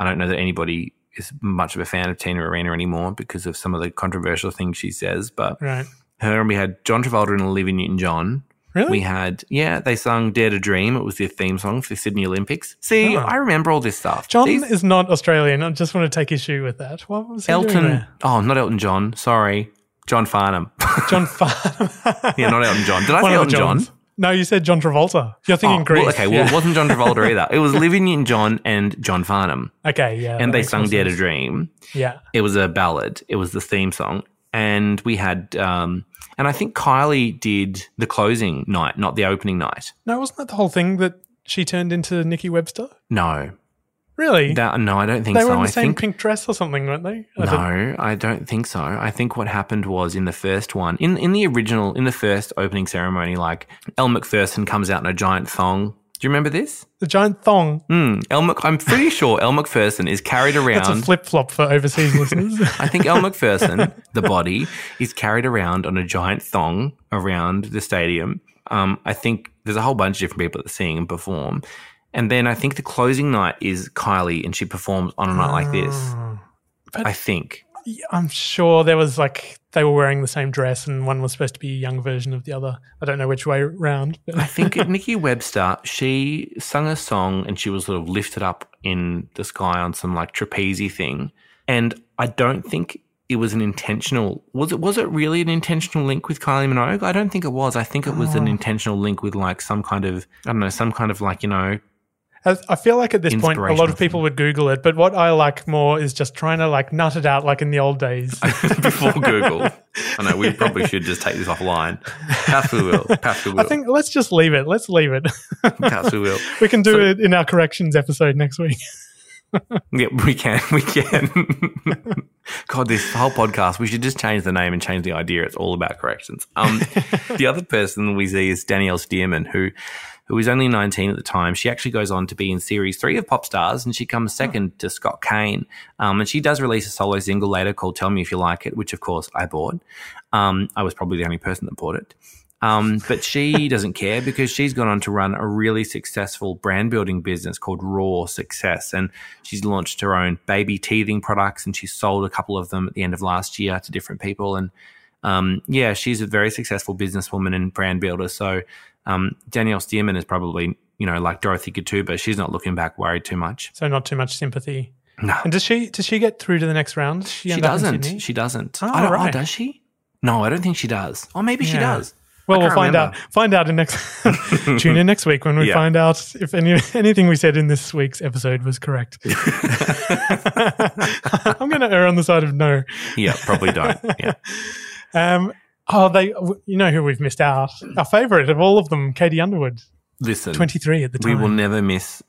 I don't know that anybody is much of a fan of Tina Arena anymore because of some of the controversial things she says. But Right. her and we had John Travolta and Olivia Newton John. Really? We had, yeah, they sung Dare to Dream. It was their theme song for the Sydney Olympics. See, Oh. I remember all this stuff. John These- is not Australian. I just want to take issue with that. What was Elton, oh, not Elton John. Sorry. John Farnham. John Farnham. yeah, not Elton John. Did I One say Elton John? No, you said John Travolta. You're thinking Oh, Grease. Well, okay, well, it wasn't John Travolta either. It was Olivia Newton John and John Farnham. Okay, yeah. and they sung Dare to. Dream. Yeah. It was a ballad. It was the theme song. And we had, um, and I think Kylie did the closing night, not the opening night. No, wasn't that the whole thing that she turned into Nikki Webster? No. Really? That, no, I don't think they so. were in the I same think pink dress or something, weren't they? I No, I don't think so. I think what happened was in the first one, in in the original, in the first opening ceremony, like Elle Macpherson comes out in a giant thong Do you remember this? The giant thong. Mm, El Mc- I'm pretty sure Elle Macpherson is carried That's a around. flip flop for overseas listeners. I think Elle Macpherson, the body, is carried around on a giant thong around the stadium. Um, I think there's a whole bunch of different people that sing and perform. And then I think the closing night is Kylie, and she performs on a night like this. Ah. I think. I'm sure there was like they were wearing the same dress, and one was supposed to be a young version of the other. I don't know which way round. But I think Nikki Webster, she sung a song and she was sort of lifted up in the sky on some like trapeze thing. And I don't think it was an intentional was it was it really an intentional link with Kylie Minogue? I don't think it was. I think it was an Oh. intentional link with like some kind of I don't know, some kind of like, you know, I I feel like at this point, a lot of people would Google it. But what I like more is just trying to like nut it out like in the old days. before Google. I know we probably should just take this offline. Perhaps we will. Perhaps we will. I think let's just leave it. Let's leave it. Perhaps we will. we can do So- it in our corrections episode next week. Yeah, we can. We can. God, this whole podcast, we should just change the name and change the idea. It's all about corrections. Um, the other person we see is Danielle Stearman, who who was only 19 at the time. She actually goes on to be in series three of Pop Stars, and she comes second to Scott Cain. Um, and she does release a solo single later called Tell Me If You Like It, which of course I bought. Um, I was probably the only person that bought it. Um, but she doesn't care because she's gone on to run a really successful brand building business called Raw Success. And she's launched her own baby teething products and she sold a couple of them at the end of last year to different people. And um, yeah, she's a very successful businesswoman and brand builder. So um, Danielle Stearman is probably, you know, like Dorothy Ghettuba. She's not looking back worried too much. So not too much sympathy. No. And does she does she get through to the next round? She in doesn't. She doesn't. Oh, I don't, right. oh, does she? No, I don't think she does. Or maybe she does. Well, we'll find remember. out. Find out in next. tune in next week when we Yeah. find out if any anything we said in this week's episode was correct. I'm going to err on the side of no. Yeah, probably don't. Yeah. Um. Oh, they. You know who we've missed out? Our favorite of all of them, Katie Underwood, Listen, 23 at the time. we will never miss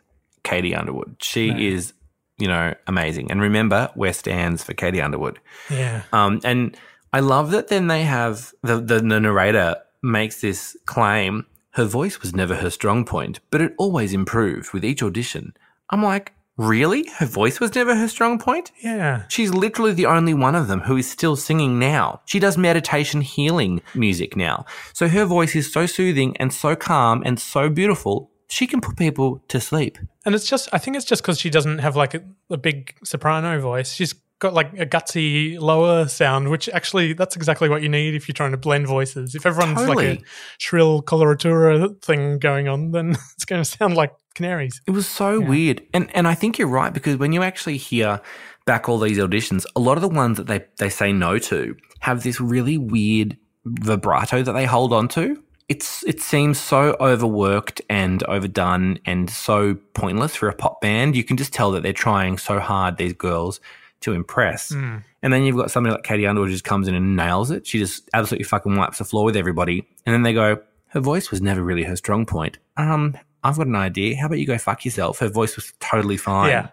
Katie Underwood. She No. is, you know, amazing. And remember, we're stands for Katie Underwood. Yeah. Um, and I love that then they have the, the, the narrator makes this claim her voice was never her strong point, but it always improved with each audition. I'm like, really? Her voice was never her strong point? Yeah. She's literally the only one of them who is still singing now. She does meditation healing music now. So her voice is so soothing and so calm and so beautiful, she can put people to sleep. And it's just, I think it's just because she doesn't have like a, a big soprano voice. She's got like a gutsy lower sound, which actually that's exactly what you need if you're trying to blend voices. If everyone's like a shrill coloratura thing going on, then it's going to sound like canaries. It was so weird. And and I think you're right because when you actually hear back all these auditions, a lot of the ones that they, they say no to have this really weird vibrato that they hold on to. It's it seems so overworked and overdone and so pointless for a pop band. You can just tell that they're trying so hard, these girls, to impress. Mm. And then you've got somebody like Katie Underwood who just comes in and nails it. She just absolutely fucking wipes the floor with everybody. And then they go, her voice was never really her strong point. Um, I've got an idea. How about you go fuck yourself? Her voice was totally fine. Yeah.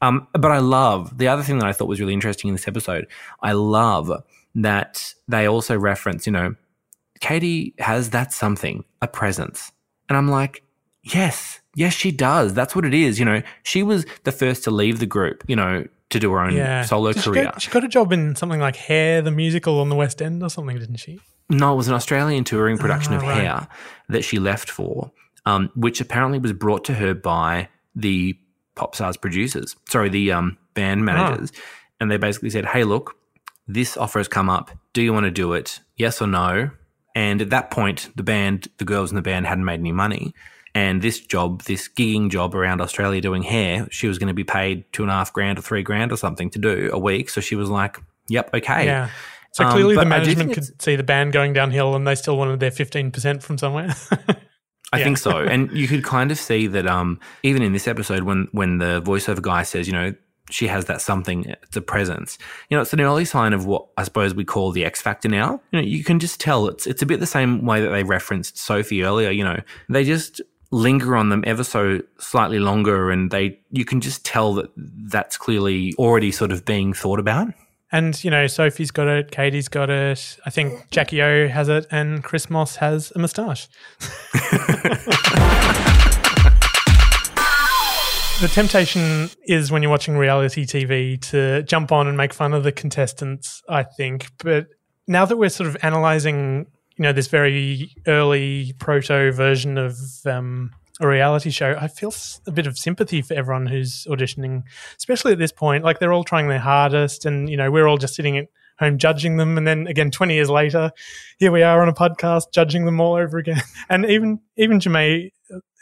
Um, but I love the other thing that I thought was really interesting in this episode. I love that they also reference, you know, Katie has that something, a presence. And I'm like, yes, yes, she does. That's what it is. You know, she was the first to leave the group, you know, to do her own Yeah. solo she career. get- She got, a job in something like Hair, the musical on the West End or something, didn't she? No, it was an Australian touring production Ah, of right. Hair that she left for, um, which apparently was brought to her by the pop stars producers. Sorry, the um, band managers, and they basically said, "Hey, look, this offer has come up. Do you want to do it? Yes or no?" And at that point, the band, the girls in the band, hadn't made any money. And this job, this gigging job around Australia doing hair, she was going to be paid two and a half grand or three grand or something to do a week. So she was like, "Yep, okay." Yeah. So Um, clearly but the I do think management could see the band going downhill and they still wanted their 15% from somewhere. I Yeah. think so. And you could kind of see that um, even in this episode when when the voiceover guy says, you know, she has that something, it's a presence. You know, it's an early sign of what I suppose we call the X factor now. You know, you can just tell it's it's a bit the same way that they referenced Sophie earlier, you know. They just linger on them ever so slightly longer and they you can just tell that that's clearly already sort of being thought about. And you know, Sophie's got it, Katie's got it. I think Jackie O has it, and Chris Moss has a moustache. The temptation is when you're watching reality TV to jump on and make fun of the contestants, I think. But now that we're sort of analyzing, you know, this very early proto version of um, a reality show, I feel a bit of sympathy for everyone who's auditioning, especially at this point. Like they're all trying their hardest, and you know, we're all just sitting at home judging them, and then again, twenty years later, here we are on a podcast judging them all over again. And even even Jemay,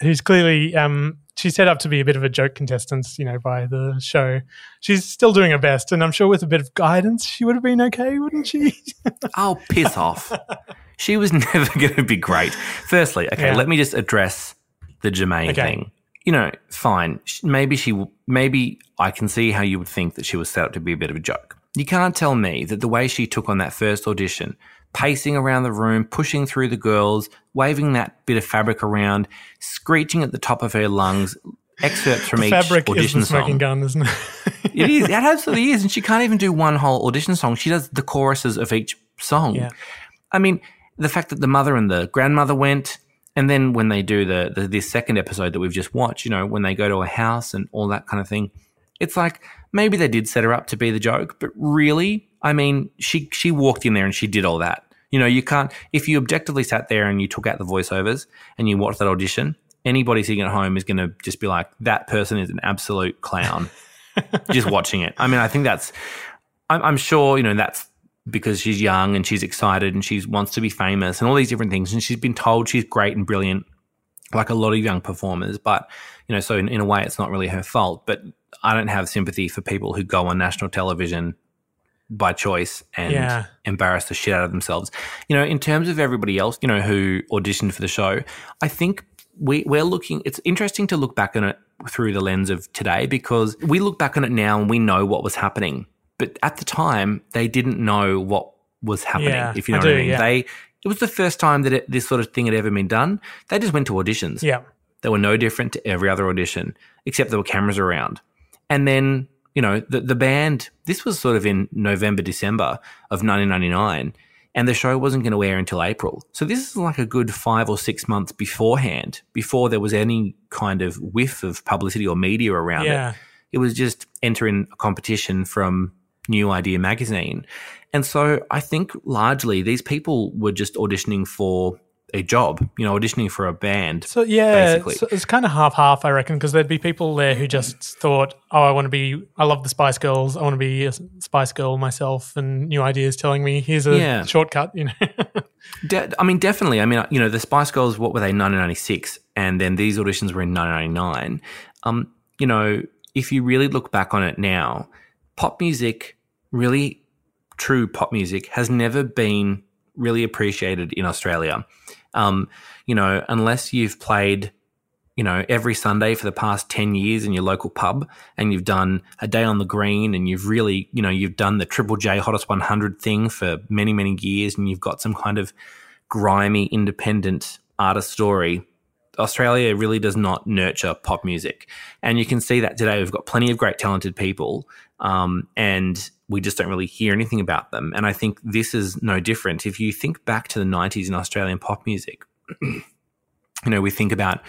who's clearly um, she's set up to be a bit of a joke contestant, you know, by the show. She's still doing her best, and I'm sure with a bit of guidance, she would have been okay, wouldn't she? Oh, piss off. She was never going to be great. Firstly, okay, Yeah. let me just address the Jermaine Okay. thing. You know, fine. Maybe she, maybe I can see how you would think that she was set up to be a bit of a joke. You can't tell me that the way she took on that first audition, pacing around the room, pushing through the girls, waving that bit of fabric around, screeching at the top of her lungs, excerpts from the each fabric is audition the smoking song. gun, isn't it? It is. It absolutely is. And she can't even do one whole audition song. She does the choruses of each song. Yeah. I mean, the fact that the mother and the grandmother went, and then when they do the, the this second episode that we've just watched, you know, when they go to a house and all that kind of thing, it's like maybe they did set her up to be the joke, but really, I mean, she she walked in there and she did all that. You know, you can't if you objectively sat there and you took out the voiceovers and you watched that audition, anybody sitting at home is going to just be like, that person is an absolute clown. just watching it. I mean, I think that's. I'm, I'm sure you know that's because she's young and she's excited and she wants to be famous and all these different things. And she's been told she's great and brilliant, like a lot of young performers. But you know, so in, in a way, it's not really her fault. But I don't have sympathy for people who go on national television by choice and Yeah. embarrass the shit out of themselves. You know, in terms of everybody else, you know, who auditioned for the show, I think we, we're looking, it's interesting to look back on it through the lens of today because we look back on it now and we know what was happening. But at the time, they didn't know what was happening, Yeah, if you know I what I mean. yeah. They, it was the first time that it, this sort of thing had ever been done. They just went to auditions. yeah. They were no different to every other audition, except there were cameras around. And then, you know, the, the band, this was sort of in November, December of 1999, and the show wasn't going to air until April. So this is like a good five or six months beforehand, before there was any kind of whiff of publicity or media around Yeah. it. It was just entering a competition from New Idea magazine. And so I think largely these people were just auditioning for a job, you know, auditioning for a band. So yeah, basically. so it's kind of half half, I reckon, because there'd be people there who just thought, "Oh, I want to be. I love the Spice Girls. I want to be a Spice Girl myself." And new ideas telling me, "Here's a Yeah. shortcut." You know, De- I mean, definitely. I mean, you know, the Spice Girls, what were they, 1996? And then these auditions were in 1999. Um, you know, if you really look back on it now, pop music, really true pop music, has never been really appreciated in Australia. Um, you know, unless you've played, you know, every Sunday for the past 10 years in your local pub and you've done a day on the green and you've really, you know, you've done the Triple J Hottest 100 thing for many, many years and you've got some kind of grimy, independent artist story. Australia really does not nurture pop music. And you can see that today. We've got plenty of great, talented people, um, and we just don't really hear anything about them. And I think this is no different. If you think back to the 90s in Australian pop music, you know, we think about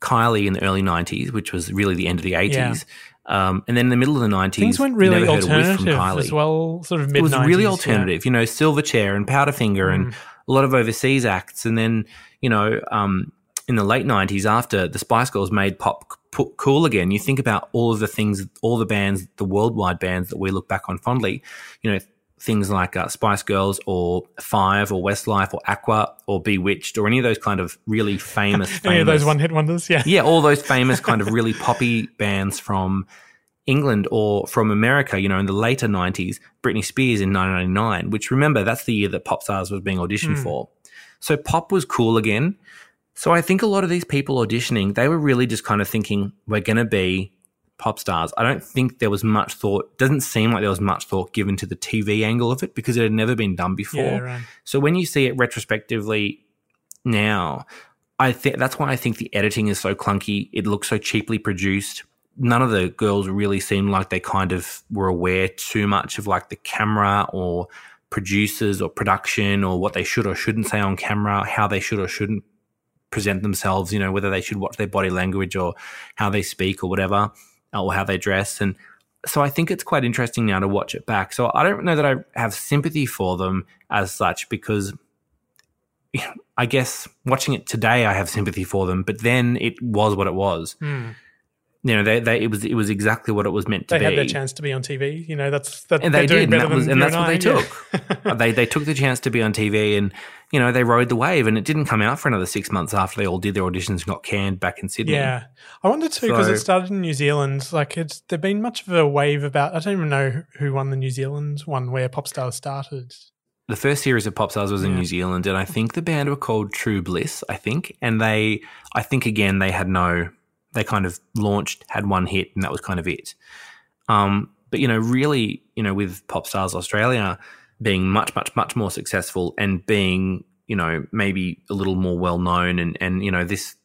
Kylie in the early 90s, which was really the end of the 80s. Um, and then in the middle of the 90s, things went really never heard from alternative Kylie as well. Sort of mid. it was really alternative. You know, Silverchair and Powderfinger and a lot of overseas acts. And then, you know, um, in the late 90s, after the Spice Girls made pop cool again, you think about all of the things, all the bands, the worldwide bands that we look back on fondly, you know, things like uh, Spice Girls or Five or Westlife or Aqua or Bewitched or any of those kind of really famous, famous Any of those one hit wonders, yeah. yeah, all those famous kind of really poppy bands from England or from America, you know, in the later 90s, Britney Spears in 1999, which remember, that's the year that Pop Stars was being auditioned for. So pop was cool again. So I think a lot of these people auditioning, they were really just kind of thinking, we're going to be pop stars. I don't think there was much thought, doesn't seem like there was much thought given to the TV angle of it because it had never been done before. Yeah, right. So when you see it retrospectively now, I think that's why I think the editing is so clunky. It looks so cheaply produced. None of the girls really seemed like they kind of were aware too much of like the camera or producers or production or what they should or shouldn't say on camera, how they should or shouldn't present themselves, you know, whether they should watch their body language or how they speak or whatever, or how they dress. And so I think it's quite interesting now to watch it back. So I don't know that I have sympathy for them as such because I guess watching it today, I have sympathy for them, but then it was what it was. Hmm. You know, they, they it was it was exactly what it was meant to They be. They had their chance to be on TV. You know, that's that, and doing did, and, that was, and that's what I, they yeah. took. they they took the chance to be on TV, and you know they rode the wave. And it didn't come out for another six months after they all did their auditions and got canned back in Sydney. Yeah, I wonder too because So- it started in New Zealand. Like it's there'd been much of a wave about. I don't even know who won the New Zealand one where Popstars started. the first series of pop stars was in Yeah. New Zealand, and I think the band were called True Bliss. I think, and they, I think again they had no, they kind of launched, had one hit, and that was kind of it. Um, but you know, really, you know, with Pop Stars Australia being much, much, much more successful and being, you know, maybe a little more well known, and and you know this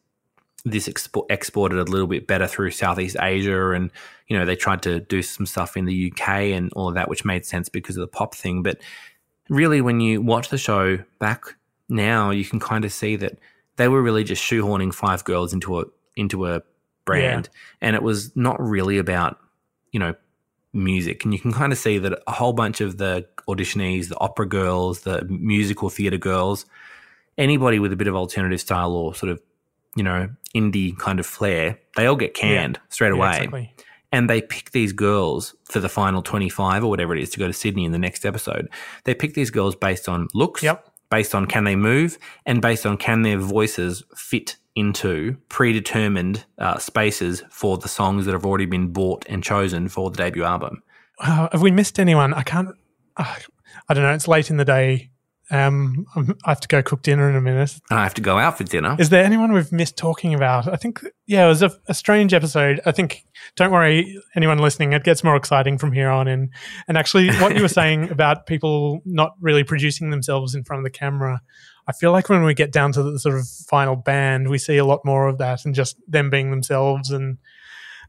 this expo- exported a little bit better through Southeast Asia, and you know they tried to do some stuff in the UK and all of that, which made sense because of the pop thing. But really, when you watch the show back now, you can kind of see that they were really just shoehorning five girls into a into a brand, and it was not really about you know music. And you can kind of see that a whole bunch of the auditionees, the opera girls, the musical theatre girls, anybody with a bit of alternative style or sort of you know indie kind of flair, they all get canned straight Yeah, away exactly. and they pick these girls for the final 25 or whatever it is to go to Sydney in the next episode. They pick these girls based on looks, Yep. Based on can they move, and based on can their voices fit into predetermined uh, spaces for the songs that have already been bought and chosen for the debut album. Uh, have we missed anyone? I can't. Uh, I don't know. It's late in the day. Um, I'm, I have to go cook dinner in a minute. And I have to go out for dinner. Is there anyone we've missed talking about? I think, yeah, it was a, a strange episode. I think, don't worry, anyone listening, it gets more exciting from here on in. And actually, what you were saying about people not really producing themselves in front of the camera, I feel like when we get down to the sort of final band, we see a lot more of that and just them being themselves. And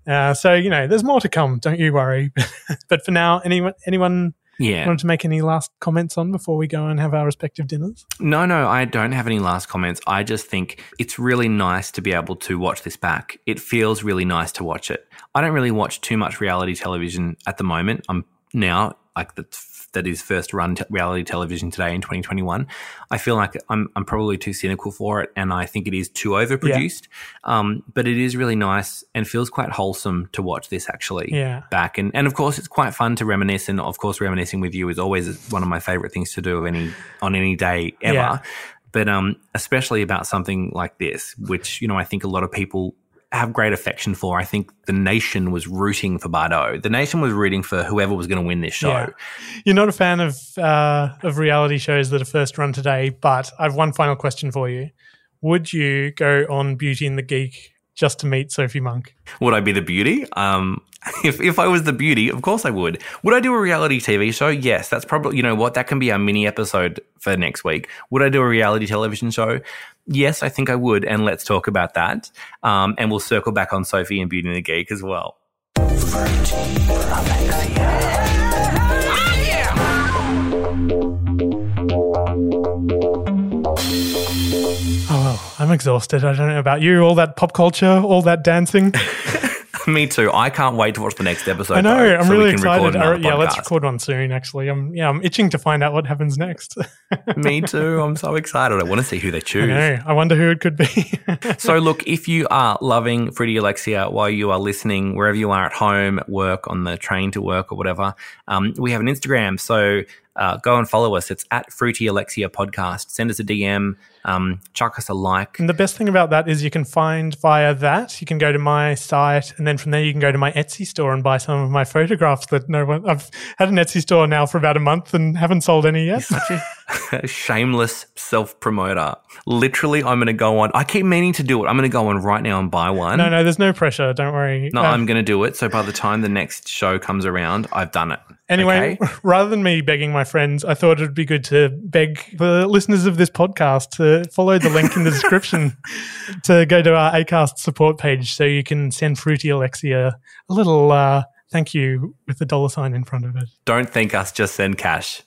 uh, so, you know, there's more to come. Don't you worry. but for now, anyone, anyone yeah. wanted to make any last comments on before we go and have our respective dinners? No, no, I don't have any last comments. I just think it's really nice to be able to watch this back. It feels really nice to watch it. I don't really watch too much reality television at the moment. I'm now like that that is first run te- reality television today in 2021. I feel like I'm I'm probably too cynical for it, and I think it is too overproduced. Um, but it is really nice and feels quite wholesome to watch this actually Yeah. back. And and of course, it's quite fun to reminisce. And of course, reminiscing with you is always one of my favorite things to do of any on any day ever. Yeah. But um, especially about something like this, which you know I think a lot of people have great affection for. I think the nation was rooting for Bardot. The nation was rooting for whoever was going to win this show. Yeah. You're not a fan of uh, of reality shows that are first run today, but I've one final question for you. Would you go on Beauty and the Geek just to meet Sophie Monk? Would I be the beauty? Um, if, if I was the beauty, of course I would. Would I do a reality TV show? Yes, that's probably, you know what, that can be our mini episode for next week. Would I do a reality television show? Yes, I think I would. And let's talk about that. Um, and we'll circle back on Sophie and Beauty and the Geek as well. Oh, I'm exhausted. I don't know about you. All that pop culture, all that dancing. Me too. I can't wait to watch the next episode. I know. though, I'm so really excited. another Uh, yeah, let's record one soon. Actually, I'm yeah, I'm itching to find out what happens next. Me too. I'm so excited. I want to see who they I choose. know. I wonder who it could be. so look, if you are loving Fruity Alexia while you are listening, wherever you are at home, at work, on the train to work or whatever, um, we have an Instagram. So uh, go and follow us. It's at Fruity Alexia Podcast. Send us a DM. Um, chuck us a like. And the best thing about that is you can find via that. You can go to my site, and then from there you can go to my Etsy store and buy some of my photographs that no one. I've had an Etsy store now for about a month and haven't sold any yet. a shameless self promoter. Literally, I'm going to go on. I keep meaning to do it. I'm going to go on right now and buy one. no, no, there's no pressure. Don't worry. No, Uh, I'm going to do it. So by the time the next show comes around, I've done it. Anyway, Okay? rather than me begging my friends, I thought it would be good to beg the listeners of this podcast to follow the link in the description to go to our ACAST support page so you can send Fruity Alexia a little uh, thank you with the dollar sign in front of it. don't thank us, just send cash.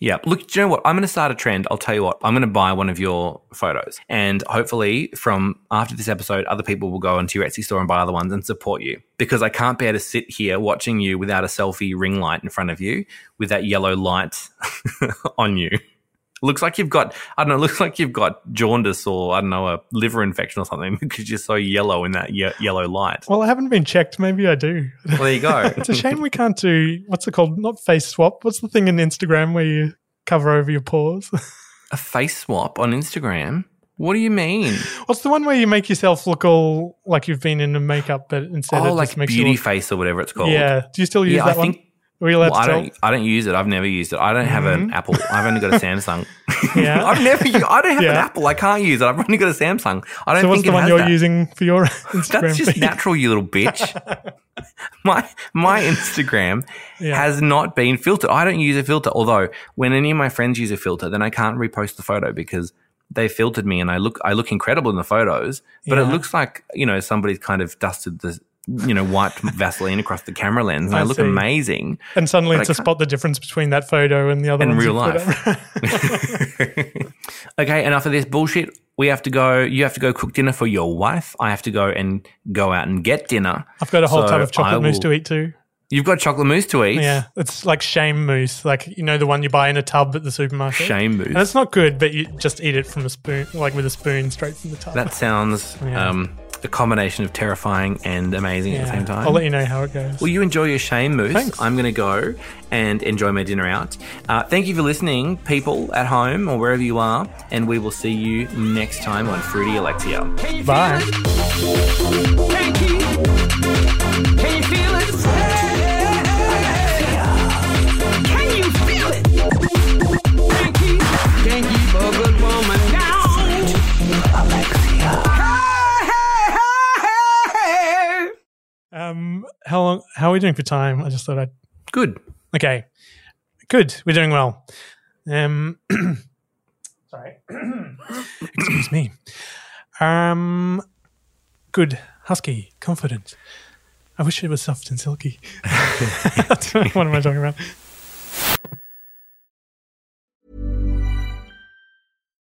Yeah. Look, you know what? I'm going to start a trend. I'll tell you what. I'm going to buy one of your photos. And hopefully, from after this episode, other people will go onto your Etsy store and buy other ones and support you. Because I can't bear to sit here watching you without a selfie ring light in front of you with that yellow light on you. Looks like you've got, I don't know, looks like you've got jaundice or, I don't know, a liver infection or something because you're so yellow in that ye- yellow light. Well, I haven't been checked. Maybe I do. Well, there you go. it's a shame we can't do what's it called? Not face swap. What's the thing in Instagram where you cover over your pores? a face swap on Instagram? What do you mean? What's the one where you make yourself look all like you've been in a makeup, but instead oh, it like just makes beauty you look, face or whatever it's called. Yeah. Do you still use Yeah, that I one? think- Are you allowed Well, I don't. I don't use it. I've never used it. I don't have an mm-hmm. Apple. I've only got a Samsung. Yeah. I've never. I don't have an Apple. I can't use it. I've only got a Samsung. I don't So what's the one you're that. using for your Instagram That's just feed? natural, you little bitch. my my Instagram Yeah. has not been filtered. I don't use a filter. Although when any of my friends use a filter, then I can't repost the photo because they filtered me and I look I look incredible in the photos, but it looks like you know somebody's kind of dusted the you know white Vaseline across the camera lens, and I, I look see. amazing. And suddenly it's to can't- spot the difference between that photo and the other one. in real life. okay, enough of this bullshit. We have to go. You have to go cook dinner for your wife. I have to go and go out and get dinner. I've got a whole So tub of chocolate I mousse to eat too. You've got chocolate mousse to eat. Yeah, it's like shame mousse, like you know the one you buy in a tub at the supermarket. Shame mousse. and it's not good, but you just eat it from a spoon, like with a spoon straight from the tub. That sounds Yeah. um, a combination of terrifying and amazing at the same time. I'll let you know how it goes. Well, you enjoy your shame mousse. Thanks. I'm going to go and enjoy my dinner out. Uh, thank you for listening, people at home or wherever you are, and we will see you next time on Fruity Alexia. Can you Bye. Um, how long? How are we doing for time? I just thought I'd. Good. Okay, good. We're doing well. Um, sorry. Excuse me. Um, good. Husky, confident. I wish it was soft and silky. what am I talking about?